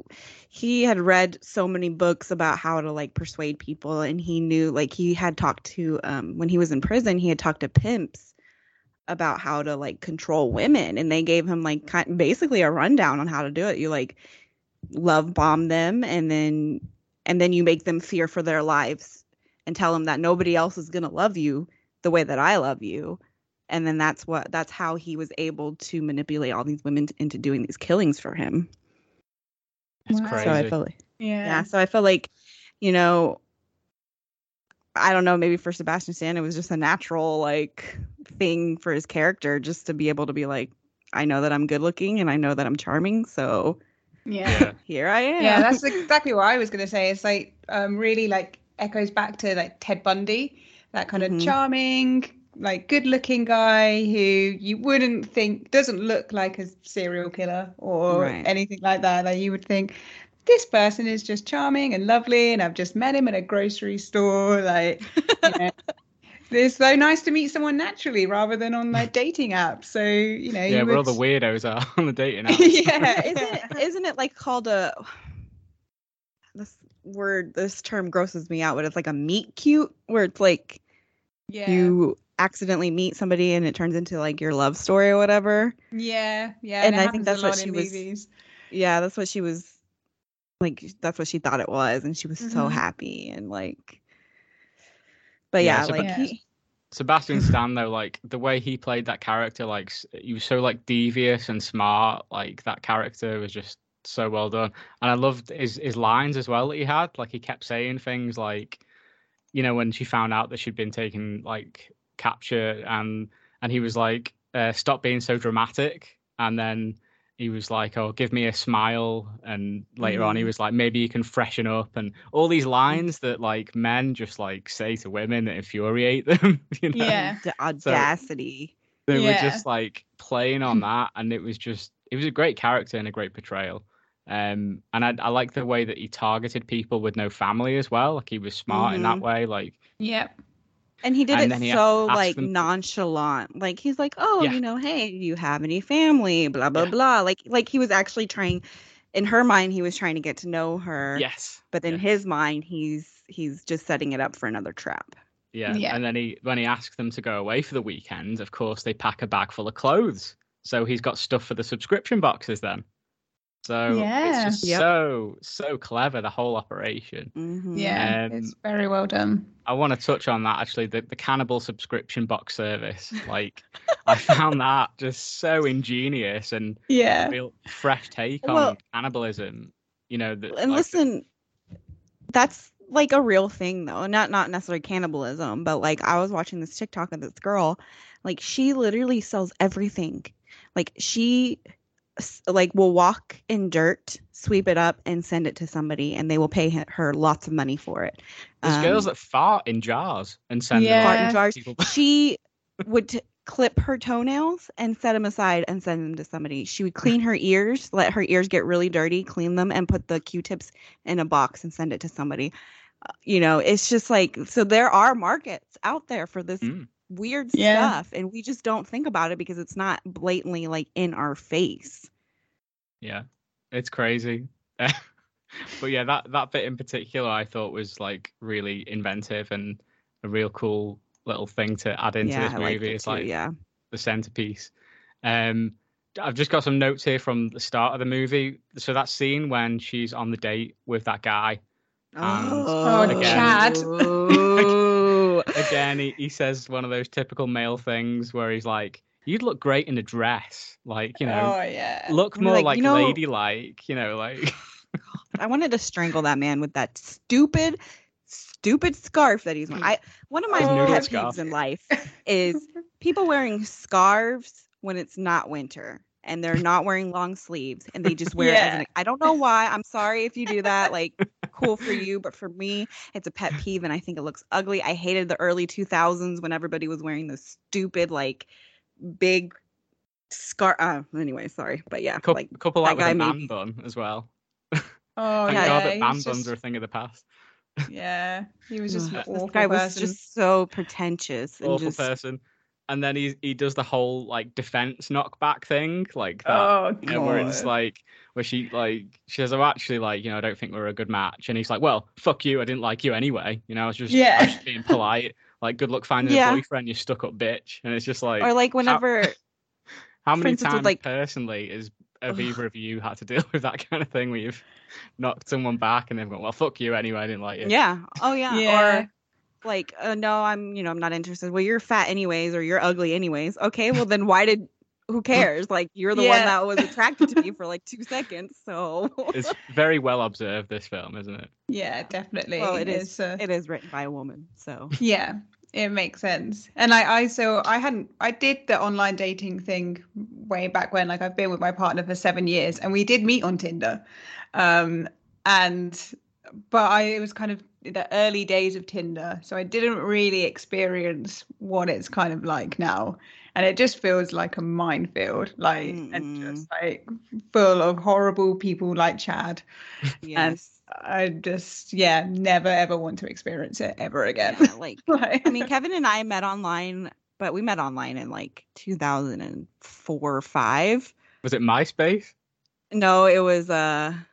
he had read so many books about how to like persuade people and he knew like he had talked to um when he was in prison he had talked to pimps about how to like control women and they gave him like kind basically a rundown on how to do it you like love bomb them and then and then you make them fear for their lives and tell them that nobody else is going to love you the way that I love you and then that's what that's how he was able to manipulate all these women t- into doing these killings for him It's Wow. crazy. so i feel like Yeah. yeah so i feel like you know i don't know maybe for sebastian stan it was just a natural like thing for his character just to be able to be like i know that i'm good looking and i know that i'm charming so Yeah. yeah. here i am Yeah, that's exactly what I was going to say. It's like um, really like echoes back to like Ted Bundy, that kind of Mhm. charming, like good looking guy who you wouldn't think doesn't look like a serial killer or Right. anything like that. Like you would think this person is just charming and lovely, and I've just met him at a grocery store. Like, you know, it's so nice to meet someone naturally rather than on like dating apps. So you know, Yeah, you where all the weirdos are on the dating app. yeah, isn't it, isn't it like called a this word this term grosses me out but it's like a meet cute where it's like yeah, you accidentally meet somebody and it turns into like your love story or whatever yeah, yeah. and it I think that's what she in was- movies. yeah that's what she was like that's what she thought it was and she was so Mhm. happy and like but Yeah, yeah, so like but- he Sebastian Stan though, like the way he played that character, like he was so like devious and smart. Like that character was just so well done, and I loved his his lines as well that he had. Like he kept saying things like, you know, when she found out that she'd been taken like capture, and and he was like, uh, "Stop being so dramatic," and then he was like, "Oh, give me a smile," and later on he Mhm. was like, "Maybe you can freshen up," and all these lines that like men just like say to women that infuriate them. You know? Yeah. the audacity they were just like playing on that, and it was just it was a great character and a great portrayal. Um, and I, I like the way that he targeted people with no family as well. Like he was smart in that Mhm. way. Like Yeah, And he did And it he so like them nonchalant. Like he's like, "Oh, Yeah. you know, hey, do you have any family?" blah blah Yeah. blah. Like like he was actually trying in her mind he was trying to get to know her. yes, But in yeah. his mind he's he's just setting it up for another trap. Yeah. Yeah. And then he when he asks them to go away for the weekend, of course they pack a bag full of clothes. So he's got stuff for the subscription boxes then. So Yeah. it's just Yep. so so clever the whole operation. Mhm. yeah, Um, it's very well done. I want to touch on that actually the, the cannibal subscription box service. Like I found that just so ingenious and Yeah, real fresh take on Well- cannibalism. You know, that, And like, listen, that's like a real thing though. Not not necessarily cannibalism, but like I was watching this TikTok of this girl, like she literally sells everything. Like she s- like will walk in dirt, sweep it up and send it to somebody and they will pay her lots of money for it. there's girls Um, that fart in jars and send Yeah. fart them in jars. people. She would t- clip her toenails and set them aside and send them to somebody. She would clean her ears, let her ears get really dirty, clean them, and put the Q-tips in a box and send it to somebody. Uh, you know, it's just like so. There are markets out there for this Mm. Weird Yeah. stuff, and we just don't think about it because it's not blatantly like in our face. Yeah, it's crazy. but yeah, that that bit in particular, I thought was like really inventive and a real cool little thing to add into yeah, this I liked movie. it It's too. like yeah, the centerpiece. Um, I've just got some notes here from the start of the movie. So that scene when she's on the date with that guy. And Oh, again- Chad. Again, he, he says one of those typical male things where he's like, "You'd look great in a dress, like you know, oh yeah, look more like, like, you know- ladylike, you know, like." I wanted to strangle that man with that stupid, stupid scarf that he's wearing. I one of my noodle pet peeves in life is people wearing scarves when it's not winter and they're not wearing long sleeves and they just wear it as an I don't know why. I'm sorry if you do that. Like cool for you, but for me, it's a pet peeve and I think it looks ugly. I hated the early 2000s when everybody was wearing the stupid like big scarf. Uh, anyway, sorry, but yeah, Couple, like couple that with guy a made man me- bun as well. oh Thank yeah, God that he man was buns just- are a thing of the past. yeah, he was just an Ugh, awful this guy was just so pretentious and Awful just person. And then he he does the whole like defense knockback thing, like that. oh you know, where it's like where she like she says, "Oh, actually, like you know, I don't think we're a good match," and he's like, "Well, fuck you, I didn't like you anyway." You know, I was just, I was Yeah. just being polite. Like, good luck finding Yeah. a boyfriend, you stuck up bitch. And it's just like, or like whenever how for many instance, times like- personally is have either of you had to deal with that kind of thing where you've knocked someone back and they've gone, "Well, fuck you anyway, I didn't like you." yeah oh yeah, Yeah. or like uh, no i'm you know i'm not interested well you're fat anyways or you're ugly anyways okay well then why did who cares like you're the one that was attracted to me for like two seconds so It's very well observed this film, isn't it? yeah, definitely. well it is It's, uh, it is written by a woman so Yeah, it makes sense. And I, I so I hadn't I did the online dating thing way back when. Like I've been with my partner for seven years and we did meet on Tinder. Um and but I it was kind of the early days of Tinder, so I didn't really experience what it's kind of like now, and it just feels like a minefield, like and just like full of horrible people like Chad, and Yes. I just yeah never ever want to experience it ever again. Yeah, like Like- I mean, Kevin and I met online, but we met online in like 2004 or five. Was it MySpace? No, it was a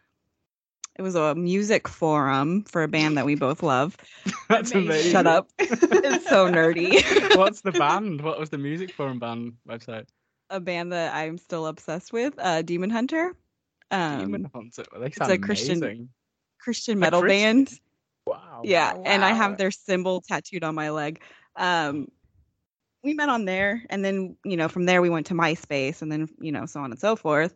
it was a music forum for a band that we both love. That's Amazing. amazing. Shut up. It's so nerdy. What's the band? What was the music forum band website? a band that I'm still obsessed with, uh Demon Hunter. Um Demon Hunter. Well, they it's a Christian- amazing. Christian A metal Christian- band. Wow. Yeah, Oh, and I have their symbol tattooed on my leg. Um, we met on there, and then you know from there we went to MySpace, and then you know so on and so forth.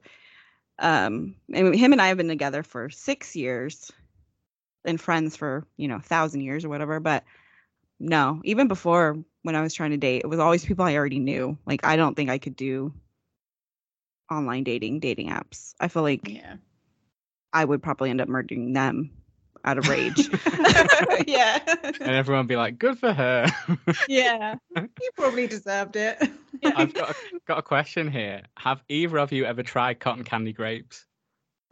Um, and him and I have been together for six years, and friends for you know a thousand years or whatever. But no, even before when I was trying to date, it was always people I already knew. Like I don't think I could do online dating, dating apps. I feel like yeah. I would probably end up murdering them out of rage. yeah. And everyone be like, "Good for her." yeah. You probably deserved it. I've got a, got a question here. Have either of you ever tried cotton candy grapes?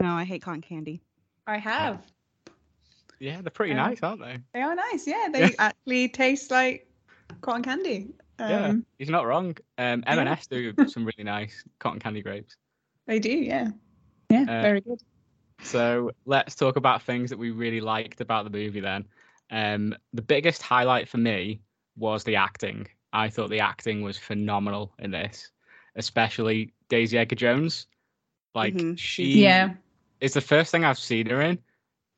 no, I hate cotton candy. I have. Yeah, they're pretty Um, nice, aren't they? They are nice. Yeah, they Yeah. actually taste like cotton candy. Um, yeah, he's not wrong. Um. M&S do some really nice cotton candy grapes. They do. Yeah. Yeah. Uh, very good. So let's talk about things that we really liked about the movie then. Um, the biggest highlight for me was the acting. I thought the acting was phenomenal in this, especially Daisy Edgar Jones. Like Mhm. she Yeah. is the first thing I've seen her in,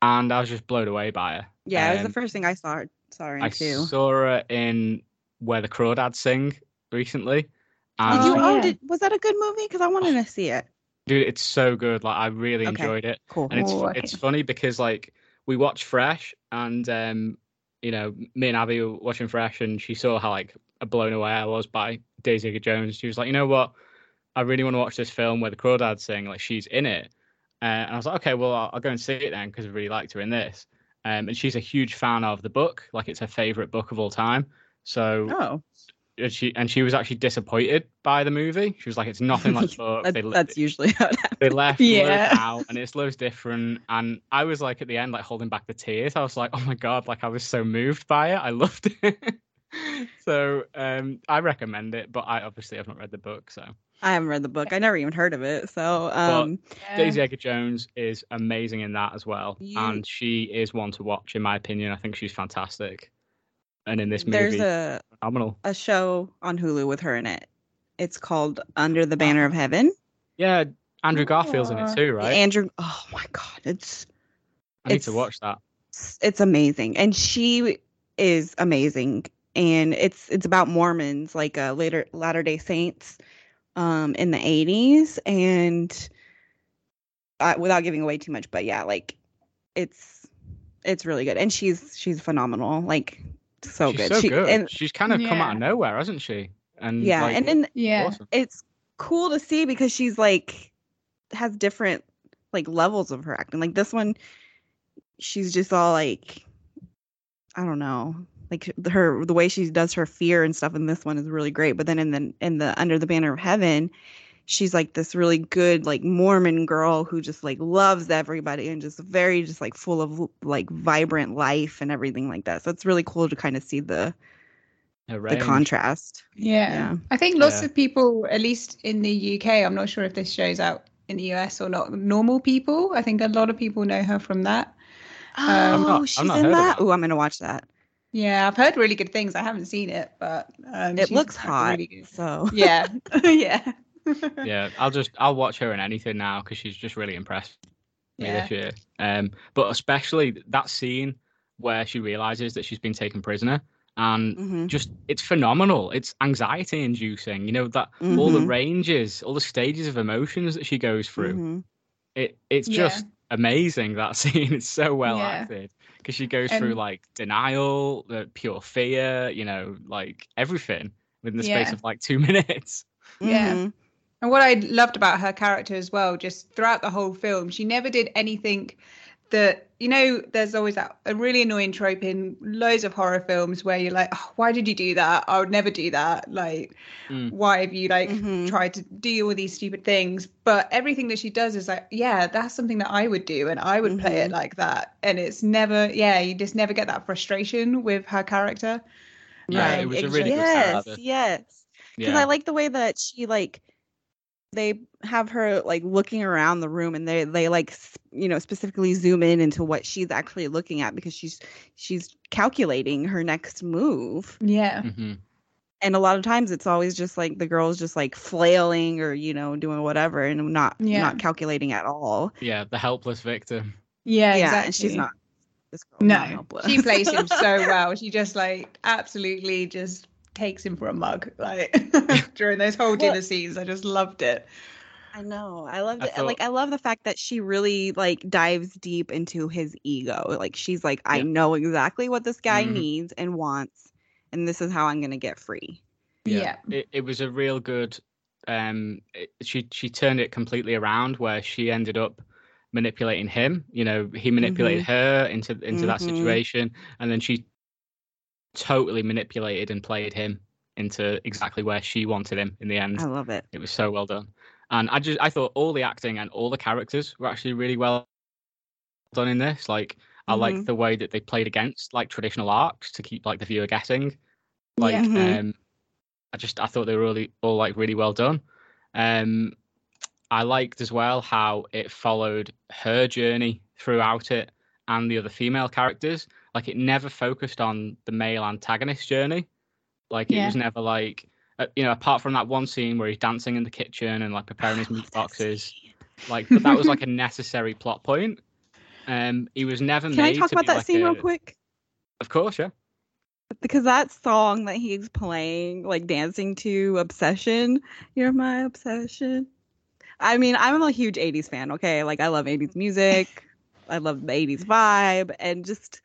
and I was just blown away by her. Yeah, it was Um, the first thing I saw her, saw her in I too. saw her in Where the Crawdads Sing recently. Did you? Oh, Oh, yeah. did, was that a good movie? Because I wanted to see it. Dude, it's so good. Like I really Okay. enjoyed it. Cool. and it's Oh, okay. it's funny because like we watched Fresh, and um, you know, me and Abby were watching Fresh, and she saw how like blown away I was by Daisy Edgar Jones. She was like, you know what, I really want to watch this film where the Crawdads sing. Like she's in it, uh, and I was like, okay, well I'll, I'll go and see it then because I really liked her in this. Um, and she's a huge fan of the book, like it's her favorite book of all time. So Oh, and she and she was actually disappointed by the movie. She was like, it's nothing like the that, They- that's usually how it happens. they left Yeah. loads out and it's loads different and i was like at the end like holding back the tears i was like oh my god like i was so moved by it i loved it so um i recommend it but i obviously have not read the book so I haven't read the book. I never even heard of it. So, um, Yeah. daisy edgar jones is amazing in that as well You- and she is one to watch in my opinion i think she's fantastic and in this movie, there's movie a phenomenal a show on Hulu with her in it. It's called Under the Banner of Heaven. yeah andrew garfield's in it too right? Andrew. Oh my God, it's i need to watch that. it's- it's amazing. And she is amazing. And it's it's about mormons like uh later latter day saints um in the 80s and uh, without giving away too much but yeah like it's it's really good. And she's she's phenomenal. Like so she's good so she, good and she's kind of come out of nowhere hasn't she and yeah like, and then Yeah. awesome it's cool to see because she's like has different like levels of her acting. Like this one, she's just all like, I don't know, like her the way she does her fear and stuff in this one is really great. But then in the in the Under the Banner of Heaven, she's like this really good like Mormon girl who just like loves everybody and just very just like full of like vibrant life and everything like that. So it's really cool to kind of see the the contrast. Yeah. Yeah. I think lots Yeah. of people, at least in the UK, I'm not sure if this shows out in the US or not, normal people. I think a lot of people know her from that. Oh, I've not- I've she's not in heard of that. that. Oh, I'm gonna watch that. Yeah, I've heard really good things. I haven't seen it, but um, It looks apparently hot. Really good. So Yeah, yeah, yeah, I'll just I'll watch her in anything now because she's just really impressed me yeah, this year. Um, but especially that scene where she realizes that she's been taken prisoner, and Mhm. just it's phenomenal. It's anxiety inducing. You know that all the Mhm. ranges, all the stages of emotions that she goes through. Mhm. It it's Yeah. just amazing that scene. It's so well Yeah. acted because she goes through like denial, the pure fear. You know, like everything within the space of like two minutes. Yeah. Mhm. And what I loved about her character as well, just throughout the whole film, she never did anything that you know, there's always that a really annoying trope in loads of horror films where you're like, oh, why did you do that? I would never do that. Like, Mm. why have you like Mhm. tried to deal with these stupid things? But everything that she does is like, yeah, that's something that I would do and I would play it Mhm. like that. And it's never, yeah, you just never get that frustration with her character. Yeah, Um, it was a really just- good yes, yes. Because Yeah. I like the way that she like they have her like looking around the room and they they like you know specifically zoom in into what she's actually looking at because she's she's calculating her next move Yeah. Mhm. and a lot of times it's always just like the girl's just like flailing or you know doing whatever and not Yeah. not calculating at all Yeah, the helpless victim. Yeah, yeah exactly. and she's not this girl's not No, she plays him so well. She just like absolutely just takes him for a mug. Like during those whole dinner Well- scenes, I just loved it. I know. I love I it. Like I love the fact that she really like dives deep into his ego. Like she's like, I Yeah. know exactly what this guy Mhm. needs and wants, and this is how I'm gonna get free. Yeah. It, it was a real good. Um, it, she she turned it completely around where she ended up manipulating him. You know, he manipulated her into into that Mhm. situation, and then she totally manipulated and played him into exactly where she wanted him in the end. I love it. It was so well done. And I just I thought all the acting and all the characters were actually really well done in this. Like I like Mhm. the way that they played against like traditional arcs to keep like the viewer guessing. Like Yeah. Mhm. um I just I thought they were really all like really well done. Um I liked as well how it followed her journey throughout it and the other female characters. Like it never focused on the male antagonist journey. Like it Yeah. was never like uh, you know, apart from that one scene where he's dancing in the kitchen and like preparing his meat boxes, like but that was like a necessary plot point. Um, he was never made. Can I talk about that like scene a- real quick? Of course, yeah. Because that song that he's playing, like dancing to Obsession, you're my obsession. I mean, I'm a huge 80s fan, okay? Like, I love 80s music, I love the 80s vibe, and just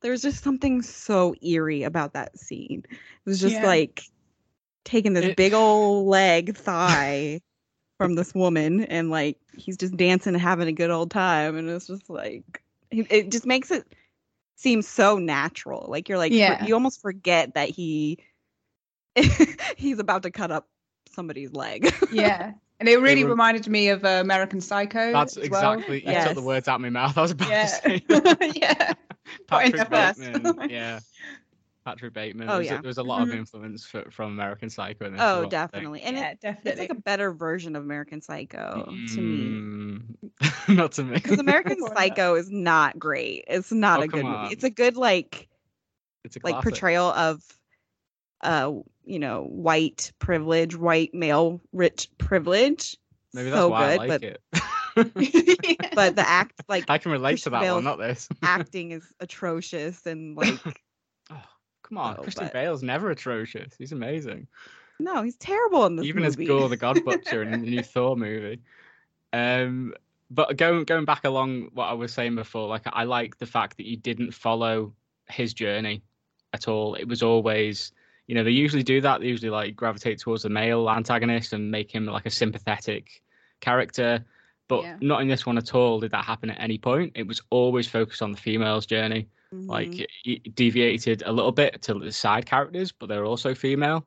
there's just something so eerie about that scene. It was just Yeah. like taking this It- big old leg thigh from this woman, and like he's just dancing and having a good old time, and it's just like it it just makes it seem so natural. Like you're like, Yeah. you almost forget that he he's about to cut up somebody's leg. Yeah. And it really were- reminded me of uh, American Psycho. That's as well. exactly. You Yes. took the words out of my mouth. I was about Yeah. to say. yeah. Patrick the best. Bateman. yeah. Patrick Bateman. Oh, There's a- yeah. There's a lot of Mhm. influence for, from American Psycho in this. oh, as well, I think. definitely. And yeah, it, definitely. it's like a better version of American Psycho to me. Mm, Not to me. Because American Or not. Psycho is not great. It's not Oh, a good come movie. It's a good like It's a like portrayal of uh you know white privilege, white male rich privilege. Maybe that's so why good, I but like it. but the act like I can relate to that one, not this. acting is atrocious and like Oh, come on, No, Christian but- Bale's never atrocious. He's amazing. no, he's terrible in this Even movie. as Gorr the God Butcher in the new Thor movie. Um, but going going back along what I was saying before, like I like the fact that you didn't follow his journey at all. It was always, you know, they usually do that. They usually like gravitate towards the male antagonist and make him like a sympathetic character. But Yeah. not in this one at all. Did that happen at any point? It was always focused on the female's journey. Mhm. Like it, it deviated a little bit to the side characters, but they're also female.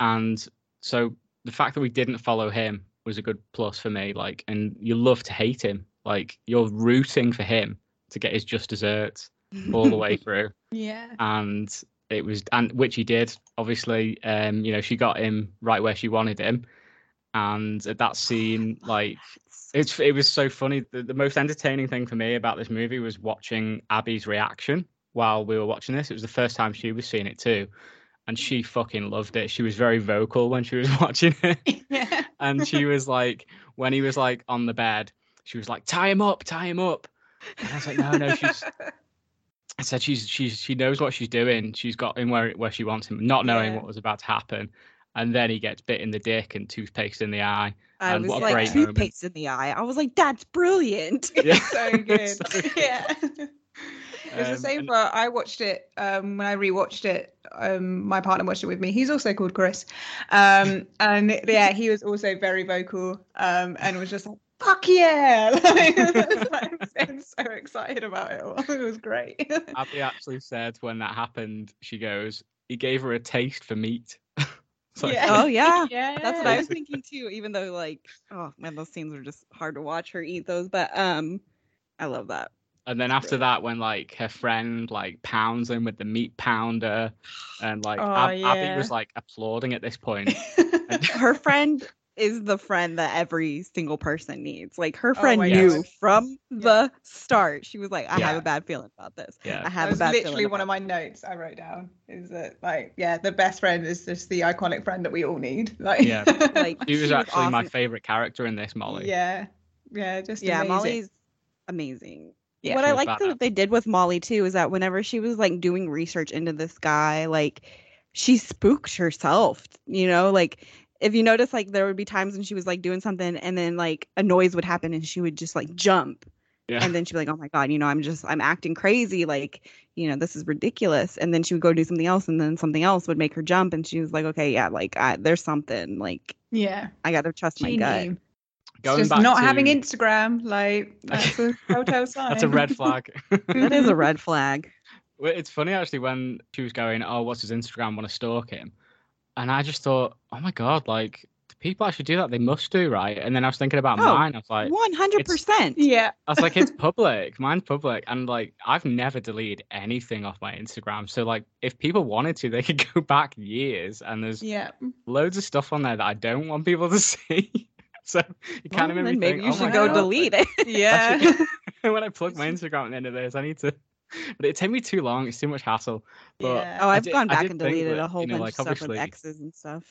And so the fact that we didn't follow him was a good plus for me. Like, and you love to hate him. Like you're rooting for him to get his just desserts all the way through. yeah. And it was, and which he did. Obviously, um, you know, she got him right where she wanted him. And at that scene, like it's it was so funny. The, the most entertaining thing for me about this movie was watching Abby's reaction while we were watching this. It was the first time she was seeing it too, and she fucking loved it. She was very vocal when she was watching it, yeah. and she was like, when he was like on the bed, she was like, "Tie him up, tie him up." And I was like, "No, no, she's." I said she's she's she knows what she's doing. She's got him where where she wants him, not knowing Yeah. what was about to happen. And then he gets bit in the dick and toothpaste in the eye. I and was what a like great moment. in the eye. I was like, that's brilliant. Yeah. so good. So good. yeah. It's the Um, same for I watched it um, when I rewatched it. Um, my partner watched it with me. He's also called Chris, um, and yeah, he was also very vocal um, and was just like, fuck yeah! Like, I'm, I'm so excited about it. all. It was great. Abby actually said when that happened, she goes, he gave her a taste for meat. So Yeah. Oh yeah. yeah, That's what I was thinking too, even though like oh man, those scenes were just hard to watch her eat those. But um I love that. And then after that, when like her friend like pounds him with the meat pounder, and like Oh, Ab- Abby was like applauding at this point. Her friend is the friend that every single person needs. Like her Oh friend my knew God. from the start. She was like, I have a bad feeling about this. Yeah. I have that a was bad literally one of my notes I wrote down. Is that like, yeah, the best friend is just the iconic friend that we all need. Like, Yeah. Like She was she was actually my favorite character in this, Molly. yeah, yeah, just yeah, amazing. Molly's amazing. Yeah. what I was liked that they did with Molly too is that whenever she was like doing research into this guy, like she spooked herself, you know, like if you notice like there would be times when she was like doing something and then like a noise would happen and she would just like jump Yeah. and then she'd be like, Oh my god, you know, I'm just I'm acting crazy, like, you know, this is ridiculous. And then she would go do something else and then something else would make her jump and she was like, Okay, yeah, like I, there's something, like yeah, I gotta trust my she gut. knew. Going It's just back not to- having Instagram, like that's a telltale sign. That's a red flag. That is a red flag. It's funny actually when she was going, "Oh, what's his Instagram? Want to stalk him?" And I just thought, "Oh my god, like do people actually do that? They must do, right?" And then I was thinking about Oh, mine. I was like, One hundred percent. yeah, I was like, it's public. Mine's public, and like I've never deleted anything off my Instagram. So like, if people wanted to, they could go back years, and there's yeah. loads of stuff on there that I don't want people to see. so it kind of Well, made me maybe think, you oh should go God, delete like, it. Yeah. when I plug my Instagram at the end of this, I need to. But it take me too long. It's too much hassle. But Yeah. Oh, I I've did- gone back and deleted that, a whole you know, bunch like, of stuff with X's and stuff.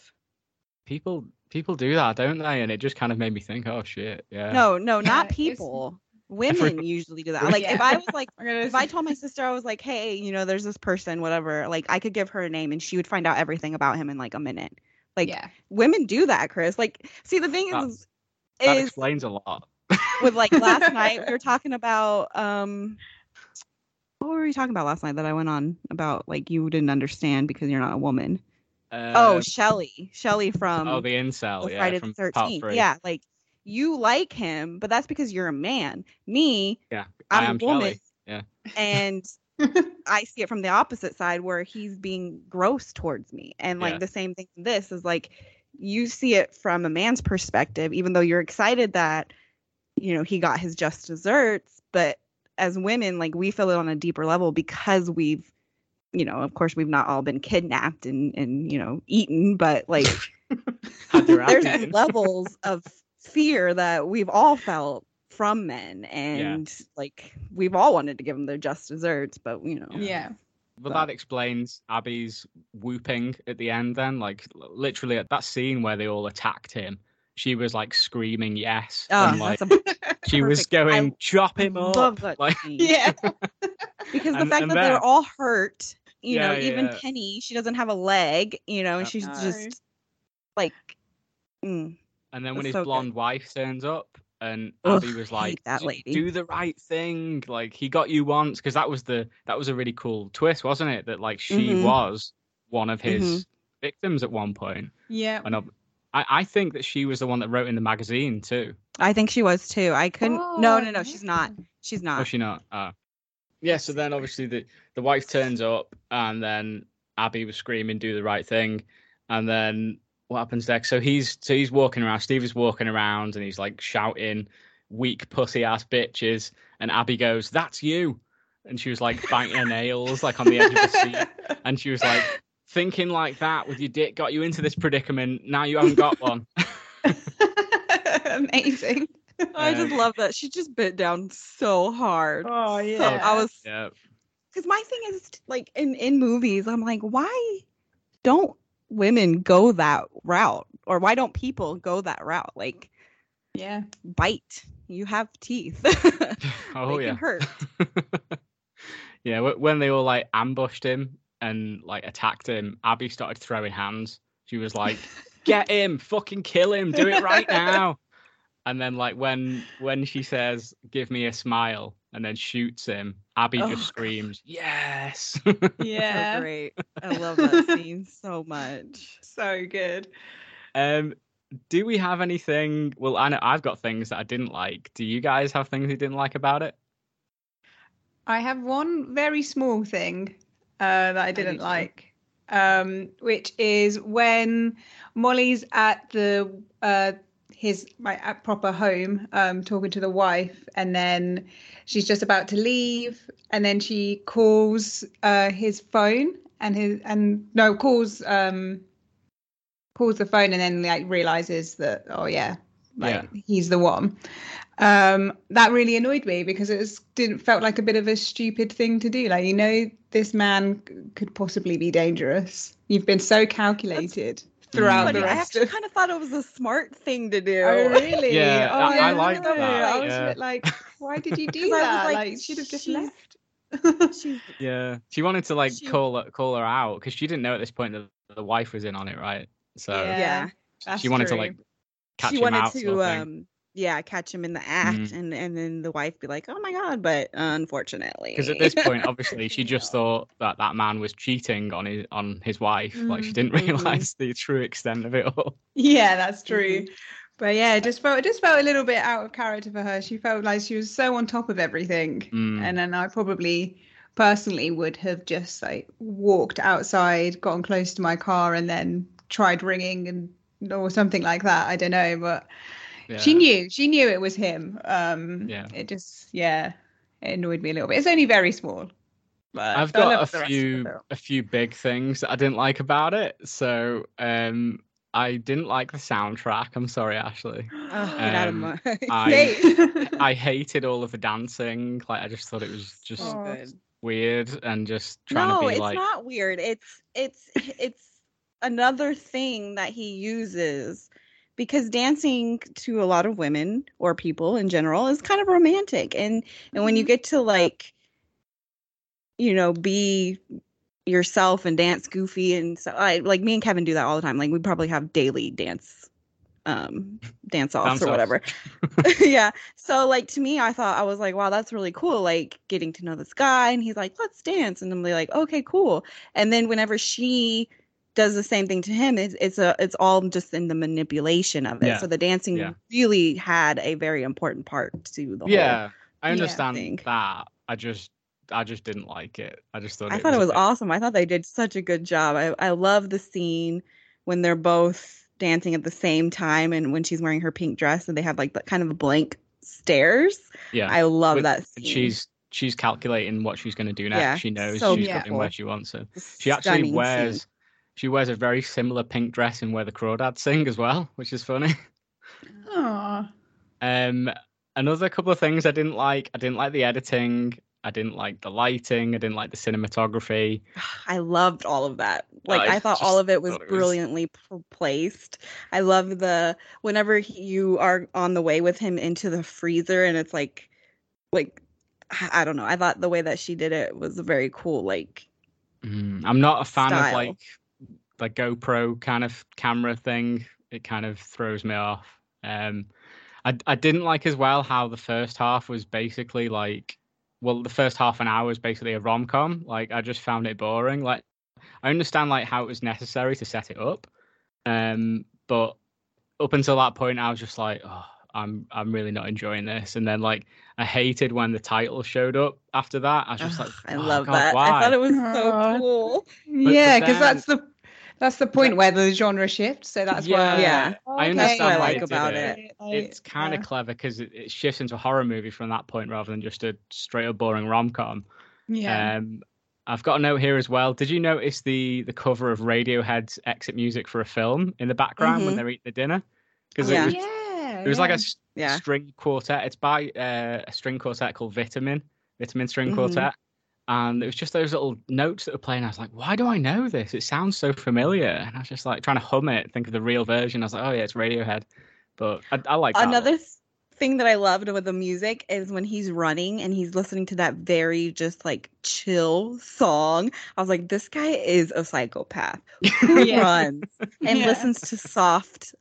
people people do that, don't they? And it just kind of made me think, oh shit, yeah. No, no, not people. Women Everyone- usually do that. Like if I was like if I told my sister I was like, "Hey, you know, there's this person, whatever." Like I could give her a name and she would find out everything about him in like a minute. Like yeah, women do that, Chris. Like see the thing That- is that is explains a lot. with like last night we were talking about um what were we talking about last night that I went on about like you didn't understand because you're not a woman. oh, Uh, Shelly. Shelly from oh, the incel, yeah, Friday from the 13th. three. Yeah, like you like him, but that's because you're a man. Me, yeah. I I'm am a woman. Yeah. and I see it from the opposite side where he's being gross towards me. And like Yeah. the same thing. This is like you see it from a man's perspective, even though you're excited that you know he got his just desserts, but as women, like we feel it on a deeper level because we've you know, of course, we've not all been kidnapped and and you know eaten, but like Had your there's levels of fear that we've all felt from men and like we've all wanted to give them their just desserts but you know. Yeah, But that explains Abby's whooping at the end. Then, like literally at that scene where they all attacked him, she was like screaming yes, oh and like that's a she was perfect- I going chop him up. love that like scene. yeah. because the and- fact and that that- they're all hurt you know Yeah, even yeah. penny she doesn't have a leg you know and she's No. just like mm, And then when his so good. blonde wife turns up, and Ugh, Abby was like, that lady." "Do the right thing." Like he got you once, because that was the that was a really cool twist, wasn't it? That like she Mhm. was one of his Mhm. victims at one point. yeah. And ob- I I think that she was the one that wrote in the magazine too. i think she was too i couldn't oh, no Oh, no no she's not she's oh, not Was she not? Oh. Yeah, so then obviously the, the wife turns up and then Abby was screaming, do the right thing. And then what happens next? So he's so he's walking around, Steve is walking around and he's like shouting, weak pussy ass bitches. And Abby goes, That's you. And she was like biting her nails like on the edge of the seat. And she was like, thinking like that with your dick got you into this predicament. Now you haven't got one. Amazing. i just love that she just bit down so hard Oh so yeah. i was yeah. because my thing is like in in movies i'm like why don't women go that route or why don't people go that route like Yeah. bite you have teeth Oh they yeah. hurt yeah, wh- when they all like ambushed him and like attacked him, Abby started throwing hands. She was like, "Get him! Fucking kill him! Do it right now!" And then like when when she says, "Give me a smile," and then shoots him, Abby Oh, just God. screams, "Yes!" so Yeah. great i love that scene so much So good. um, do we have anything? Well, I know I've got things that I didn't like. Do you guys have things you didn't like about it? I have one very small thing uh, that I didn't too. like, um, which is when Molly's at the uh, his at proper home, um, talking to the wife, and then she's just about to leave, and then she calls uh, his phone, and his and no calls um, calls the phone, and then like realizes that oh yeah, like he's the one um that really annoyed me because it was didn't felt like a bit of a stupid thing to do like you know this man could possibly be dangerous you've been so calculated throughout Funny, the I rest actually of kind of thought it was a smart thing to do. oh really Yeah, oh, I- I no, liked no, that, i was yeah. a bit like why did you do 'Cause I was that like, like, should have just she's- left She's Yeah, she wanted to like She- call her, call her out because she didn't know at this point that the wife was in on it, right? So Yeah. yeah. That's she wanted to like catch she him wanted out. to sort of thing. um yeah catch him in the act Mhm. and and then the wife be like oh my god but unfortunately Because at this point, obviously, she just thought that that man was cheating on his on his wife. Like she didn't Mhm. realize the true extent of it all. Yeah, that's true. Mhm. But yeah, it just felt it just felt a little bit out of character for her. She felt like she was so on top of everything. Mm. And then I probably personally would have just like walked outside, gotten close to my car and then tried ringing and or something like that. I don't know, but she knew. She knew it was him. Um Yeah. it just yeah, it annoyed me a little bit. It's only very small. But I've got a the rest of the few a few big things that I didn't like about it. So um, I didn't like the soundtrack. I'm sorry, Ashley. oh, get out of Um, my I I hated all of the dancing. Like I just thought it was just Oh. weird and just trying no to be it's like not weird it's it's it's another thing that he uses because dancing to a lot of women or people in general is kind of romantic. And and when you Mhm. get to like you know be yourself and dance goofy and so I like me and Kevin do that all the time. Like we probably have daily dance um dance offs or whatever. Yeah. So like to me i thought i was like wow that's really cool like getting to know this guy and he's like let's dance. And i'm like okay cool. And then whenever she does the same thing to him it's, it's a it's all just in the manipulation of it Yeah. so the dancing Yeah. really had a very important part to the whole yeah, I understand thing. that. I just I just didn't like it. I just thought I it thought it was was bit- awesome. I thought they did such a good job. I, I love the scene when they're both dancing at the same time and when she's wearing her pink dress and they have like the kind of blank stares. Yeah, I love With- that scene. she's she's calculating what she's going to do next. Yeah, she knows so she's beautiful. going where she wants a She actually stunning scene. She wears a very similar pink dress in where the crawdads sing as well, which is funny. Aw. Um, another couple of things I didn't like. I didn't like the editing. I didn't like the lighting. I didn't like the cinematography. I loved all of that. Like I I, thought all of it was it brilliantly p- placed. I love the whenever you are on the way with him into the freezer and it's like like I don't know. I thought the way that she did it was very cool. Like Mm, I'm not a fan of like the GoPro kind of camera thing. It kind of throws me off. Um, I I didn't like as well how the first half was basically like, well, the first half an hour was basically a rom com. Like I just found it boring. Like I understand like how it was necessary to set it up, um, but up until that point, I was just like, oh, I'm I'm really not enjoying this. And then like I hated when the title showed up after that. I was just ugh, like, I "Oh, love God, that. Why? I thought it was so Aw. cool. yeah, because that's the that's the point where the genre shifts. So that's why. Yeah. I Okay. understand what I like about it. it. It's kind of yeah. clever because it, it shifts into a horror movie from that point rather than just a straight up boring rom com. yeah. Um, I've got a note here as well. Did you notice the the cover of Radiohead's exit music for a film in the background when Mhm. they're eating the dinner? Because Yeah. it was yeah. it was like a yeah. string quartet. It's by uh, a string quartet called Vitamin, Vitamin String Mhm. Quartet. And it was just those little notes that were playing. I was like, why do I know this? It sounds so familiar. And I was just like trying to hum it, think of the real version. I was like, oh yeah, it's Radiohead. But I, I like that. Another thing that I loved with the music is when he's running and he's listening to that very just like chill song. I was like, this guy is a psychopath who Yeah. runs and Yeah. listens to soft,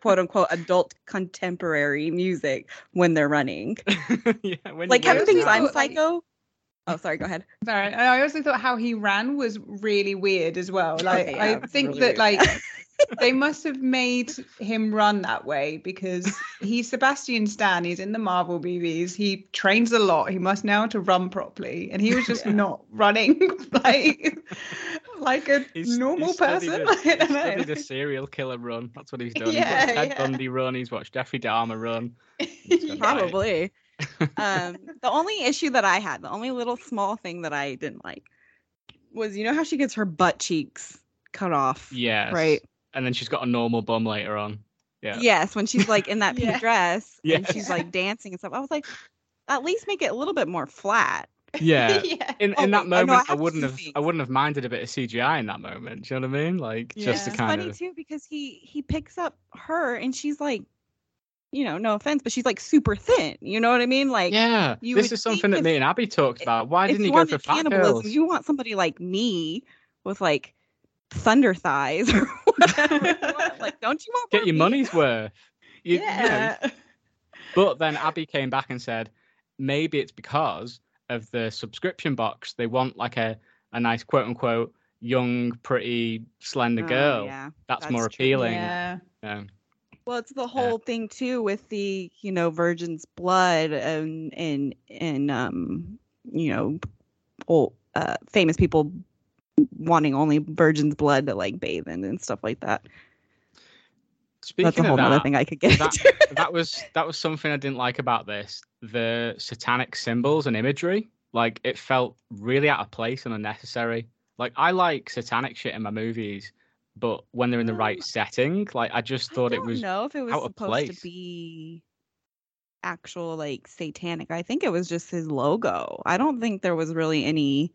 quote unquote, adult contemporary music when they're running. yeah, when Like Kevin thinks I'm psycho. Oh, sorry. Go ahead. Sorry, I also thought how he ran was really weird as well. Oh, like Okay, yeah, I think really that weird. like they must have made him run that way because he's Sebastian Stan. He's in the Marvel movies. He trains a lot. He must know how to run properly, and he was just not running like like a He's- normal he's person. a- I don't He's studied a serial killer run. That's what he's done. Yeah, he's watched Ted yeah. Bundy run. He's watched Jeffrey Dahmer run. Yeah. Probably. Um, the only issue that I had, the only little small thing that I didn't like, was you know how she gets her butt cheeks cut off, Yes. right? And then she's got a normal bum later on. Yeah. Yes, when she's like in that pink Yeah. dress and Yes. she's like dancing and stuff. I was like, at least make it a little bit more flat. Yeah. yeah. In, Oh, in that wait, oh, no, I moment, I, wouldn't have. things. I wouldn't have minded a bit of CGI in that moment. Do you know what I mean? Like just Yeah. to It's kind funny of. too because he he picks up her and she's like, you know, no offense, but she's like super thin. You know what I mean? Like, Yeah, you this is something that me and Abby talked about. Why didn't you he go for fat girls? you want somebody like me with like thunder thighs or whatever. Like, don't you want Get your meat? money's worth. You- you know, yeah. But then Abby came back and said, maybe it's because of the subscription box. They want like a, a nice quote unquote young, pretty, slender Oh, girl. yeah. that's, that's more true. appealing. Yeah. Um, Well, it's the whole thing too with the you know virgin's blood and and and um you know, old, uh, famous people wanting only virgin's blood to like bathe in and stuff like that. speaking That's a whole of other thing I could get that, that was that was something I didn't like about this. The satanic symbols and imagery, like it felt really out of place and unnecessary. Like I like satanic shit in my movies, but when they're in the right Um, setting, like I just thought I it don't was know if it was out of supposed place. to be actual like satanic. I think it was just his logo. I don't think there was really any.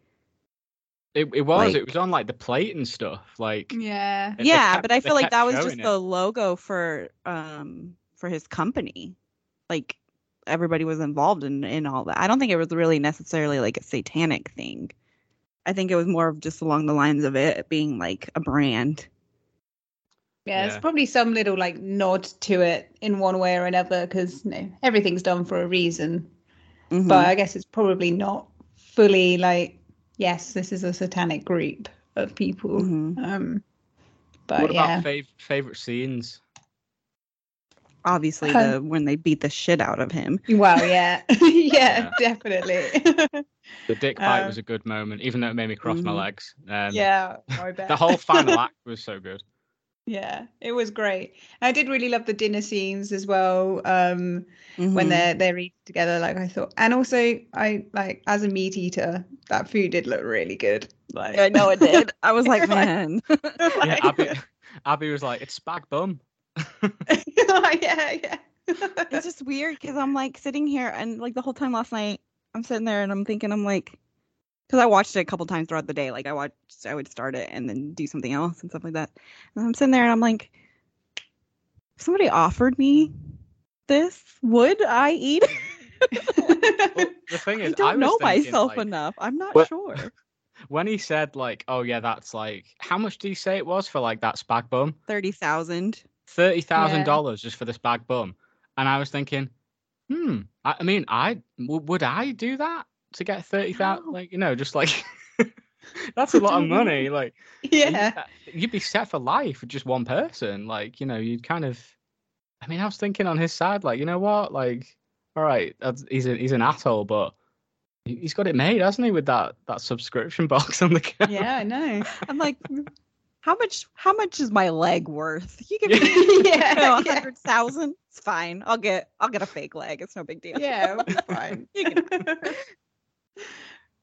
It, it was. Like- it was on like the plate and stuff. Like Yeah. They- they yeah, kept- but I feel like that was just it. the logo for um for his company. Like everybody was involved in in all that. I don't think it was really necessarily like a satanic thing. I think it was more of just along the lines of it being like a brand. Yeah, Yeah. it's probably some little like nod to it in one way or another because you know, everything's done for a reason. Mhm. But I guess it's probably not fully like, yes, this is a satanic group of people. Mhm. Um, but what yeah, about fav- favorite scenes? obviously Uh, the when they beat the shit out of him. well, yeah, yeah, Yeah. definitely. The dick bite Um, was a good moment, even though it made me cross my Mhm. legs. Um, yeah, I bet. The whole final act was so good. Yeah, it was great. I did really love the dinner scenes as well. Um, when Mhm. they're they're eating together, like I thought, and also I like as a meat eater, that food did look really good. Like I know it did. I was like, Like- man. Yeah, like- Abby, Abby was like, "It's spag bum." yeah, yeah. it's just weird because I'm like sitting here and like the whole time last night, I'm sitting there and I'm thinking, I'm like, because I watched it a couple times throughout the day. Like I watched, I would start it and then do something else and stuff like that. And I'm sitting there and I'm like, if somebody offered me this, would I eat? Well, the thing is, I don't was know thinking, myself like, enough. I'm not Well- sure. When he said like, "Oh yeah, that's like," how much do you say it was for like that spag bum? Thirty thousand. Thirty thousand Yeah. dollars just for this spag bum, and I was thinking, hmm. I, mean, I mean, I w- would I do that to get thirty thousand? No. Like you know, just like that's a lot of money. Like yeah. you- you'd be set for life with just one person. Like, you know, you'd kind of. I mean, I was thinking on his side, like, you know what, like, all right, that's, he's a, he's an asshole, but he- he's got it made, hasn't he, with that that subscription box on the camera? Yeah, I know. I'm like, how much? How much is my leg worth? You give Yeah. me Yeah, a yeah. hundred thousand. It's fine. I'll get. I'll get a fake leg. It's no big deal. Yeah, it'll be fine. You can-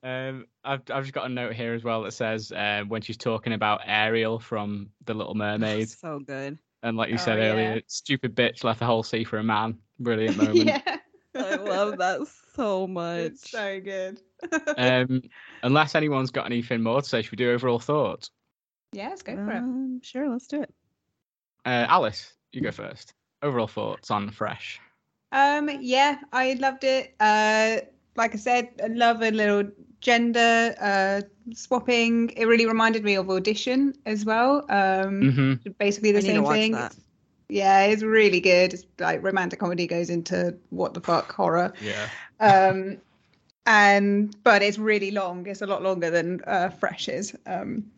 Um, I've I've just got a note here as well that says uh, when she's talking about Ariel from The Little Mermaid, so good. and like you Oh, said earlier, yeah. stupid bitch left the whole sea for a man. Brilliant moment. yeah. I love that so much. It's so good. Um, unless anyone's got anything more to say, should we do overall thoughts? yeah, let's go for it. Um, sure, let's do it. Uh, Alice, you go first. Overall thoughts on Fresh. Um, yeah, I loved it. Uh, like I said, I love a little gender uh swapping. It really reminded me of Audition as well. Um, Mm-hmm. basically the I need to same watch thing. that. Yeah, it's really good. It's like romantic comedy goes into what the fuck horror. Yeah. Um, and but it's really long. It's a lot longer than uh, Fresh is. Um,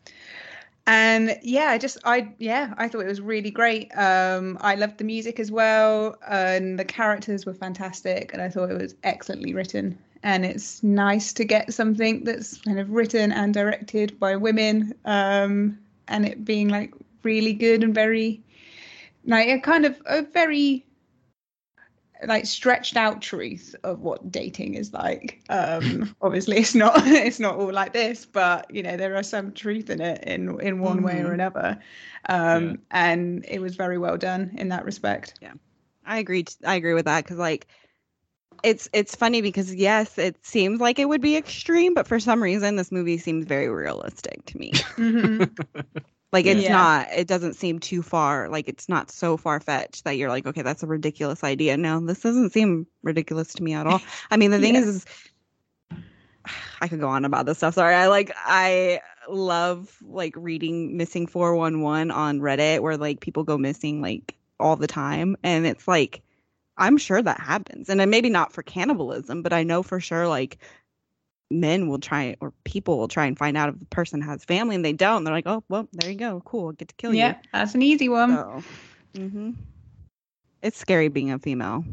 and yeah, I just I yeah, I thought it was really great. Um, I loved the music as well, and the characters were fantastic, and I thought it was excellently written. And it's nice to get something that's kind of written and directed by women, um, and it being like really good and very like a kind of a very like stretched out truth of what dating is like um obviously it's not it's not all like this but you know there are some truth in it in in one mm-hmm. way or mm-hmm. another um yeah. and it was very well done in that respect yeah i agree i agree with that because like it's it's funny because yes it seems like it would be extreme but for some reason this movie seems very realistic to me mm-hmm. Like it's yeah. not, it doesn't seem too far. Like it's not so far fetched that you're like, okay, that's a ridiculous idea. No, this doesn't seem ridiculous to me at all. I mean, the thing yeah. is, is, I could go on about this stuff. Sorry. I like, I love like reading missing 411 on Reddit where like people go missing like all the time. And it's like, I'm sure that happens. And maybe not for cannibalism, but I know for sure like men will try or people will try and find out if the person has family and they don't. They're like, oh, well, there you go. Cool. I get to kill yeah, you. Yeah, that's an easy one. So, mm-hmm. It's scary being a female.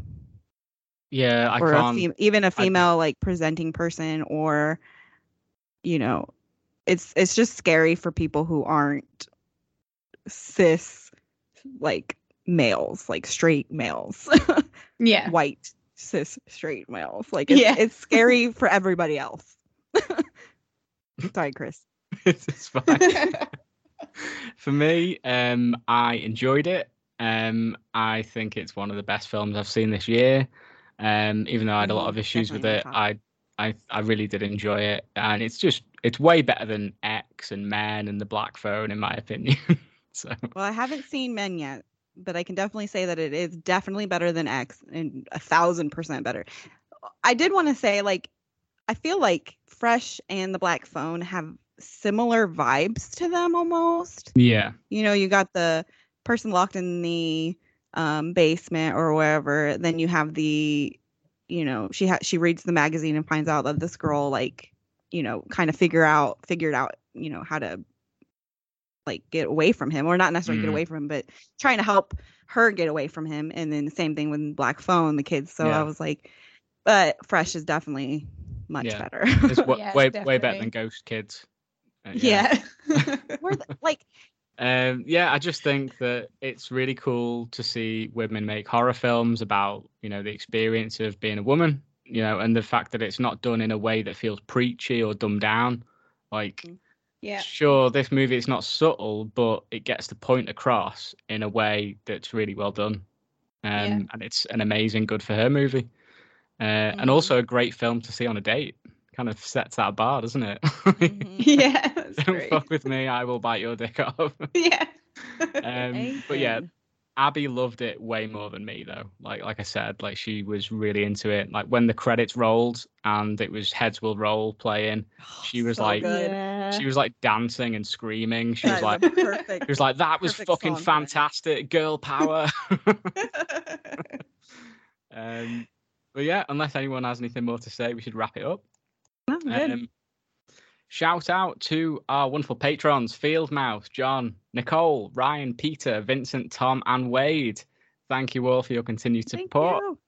Yeah, I or can't. A fem- even a female I... like presenting person, or you know, it's it's just scary for people who aren't cis, like males, like straight males. yeah, white cis straight males. Like it's, yeah. it's scary for everybody else. Sorry, Chris. it's fine. for me, um, I enjoyed it. Um, I think it's one of the best films I've seen this year. Um, even though I had a lot of issues with it, I, I, I really did enjoy it, and it's just it's way better than X and Men and the Black Phone, in my opinion. so. Well, I haven't seen Men yet, but I can definitely say that it is definitely better than X and a thousand percent better. I did want to say, like, I feel like Fresh and the Black Phone have similar vibes to them almost. Yeah. You know, you got the person locked in the um, basement or wherever. Then you have the, you know, she ha- she reads the magazine and finds out that this girl, like, you know, kind of figure out figured out, you know, how to like get away from him or not necessarily mm. get away from him but trying to help her get away from him and then the same thing with black phone the kids so yeah. i was like but fresh is definitely much yeah. better it's w- yeah, way definitely. way better than ghost kids uh, yeah, yeah. like um, yeah, I just think that it's really cool to see women make horror films about, you know, the experience of being a woman, you know, and the fact that it's not done in a way that feels preachy or dumbed down. Like, mm yeah. Sure, this movie is not subtle, but it gets the point across in a way that's really well done. Um, yeah. And it's an amazing, good for her movie. Uh, mm-hmm. And also a great film to see on a date. Kind of sets that bar, doesn't it? mm-hmm. Yeah. Don't great. fuck with me, I will bite your dick off. yeah. um, but yeah, Abby loved it way more than me though. Like like I said, like she was really into it. Like when the credits rolled and it was Heads Will Roll playing, oh, she was so like good. she was like dancing and screaming. She was like perfect. She was like that was fucking song, fantastic, girl power. um but yeah, unless anyone has anything more to say, we should wrap it up. Oh, um, Shout out to our wonderful patrons Field Mouse, John, Nicole, Ryan, Peter, Vincent, Tom, and Wade. Thank you all for your continued support. You.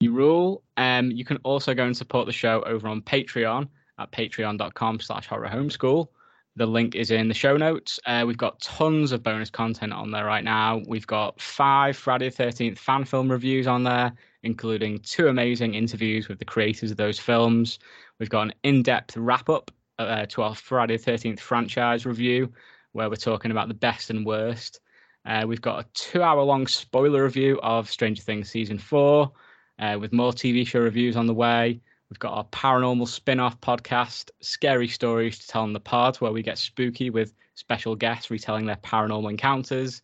you. rule. Um, you can also go and support the show over on Patreon at patreon.com slash horror homeschool. The link is in the show notes. Uh, we've got tons of bonus content on there right now. We've got five Friday the 13th fan film reviews on there, including two amazing interviews with the creators of those films. We've got an in depth wrap up uh, to our Friday the 13th franchise review, where we're talking about the best and worst. Uh, we've got a two hour long spoiler review of Stranger Things season four, uh, with more TV show reviews on the way. We've got our paranormal spin off podcast, Scary Stories to Tell on the Pod, where we get spooky with special guests retelling their paranormal encounters.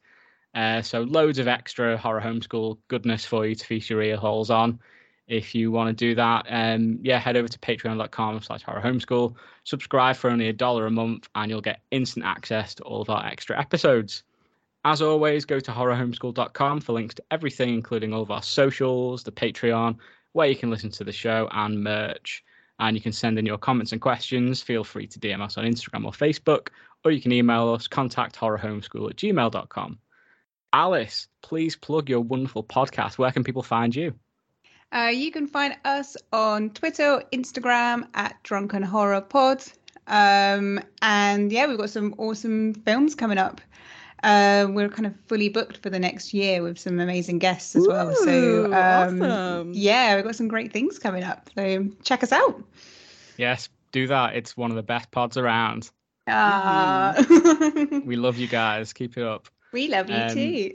Uh, so, loads of extra horror homeschool goodness for you to feast your ear holes on if you want to do that, um, yeah, head over to patreon.com slash horror homeschool. Subscribe for only a dollar a month and you'll get instant access to all of our extra episodes. As always, go to horrorhomeschool.com for links to everything, including all of our socials, the Patreon, where you can listen to the show and merch. And you can send in your comments and questions. Feel free to DM us on Instagram or Facebook, or you can email us contact horrorhomeschool at gmail.com. Alice, please plug your wonderful podcast. Where can people find you? Uh, you can find us on Twitter, Instagram at Drunken Horror Pod. Um, and yeah, we've got some awesome films coming up. Uh, we're kind of fully booked for the next year with some amazing guests as well. So um, awesome. yeah, we've got some great things coming up. So check us out. Yes, do that. It's one of the best pods around. Ah. We love you guys. Keep it up. We love you Um, too.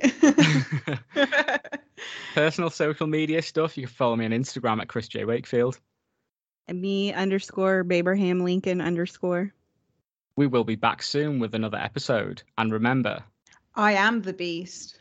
Personal social media stuff, you can follow me on Instagram at Chris J. Wakefield. And me underscore Baberham Lincoln underscore. We will be back soon with another episode. And remember, I am the beast.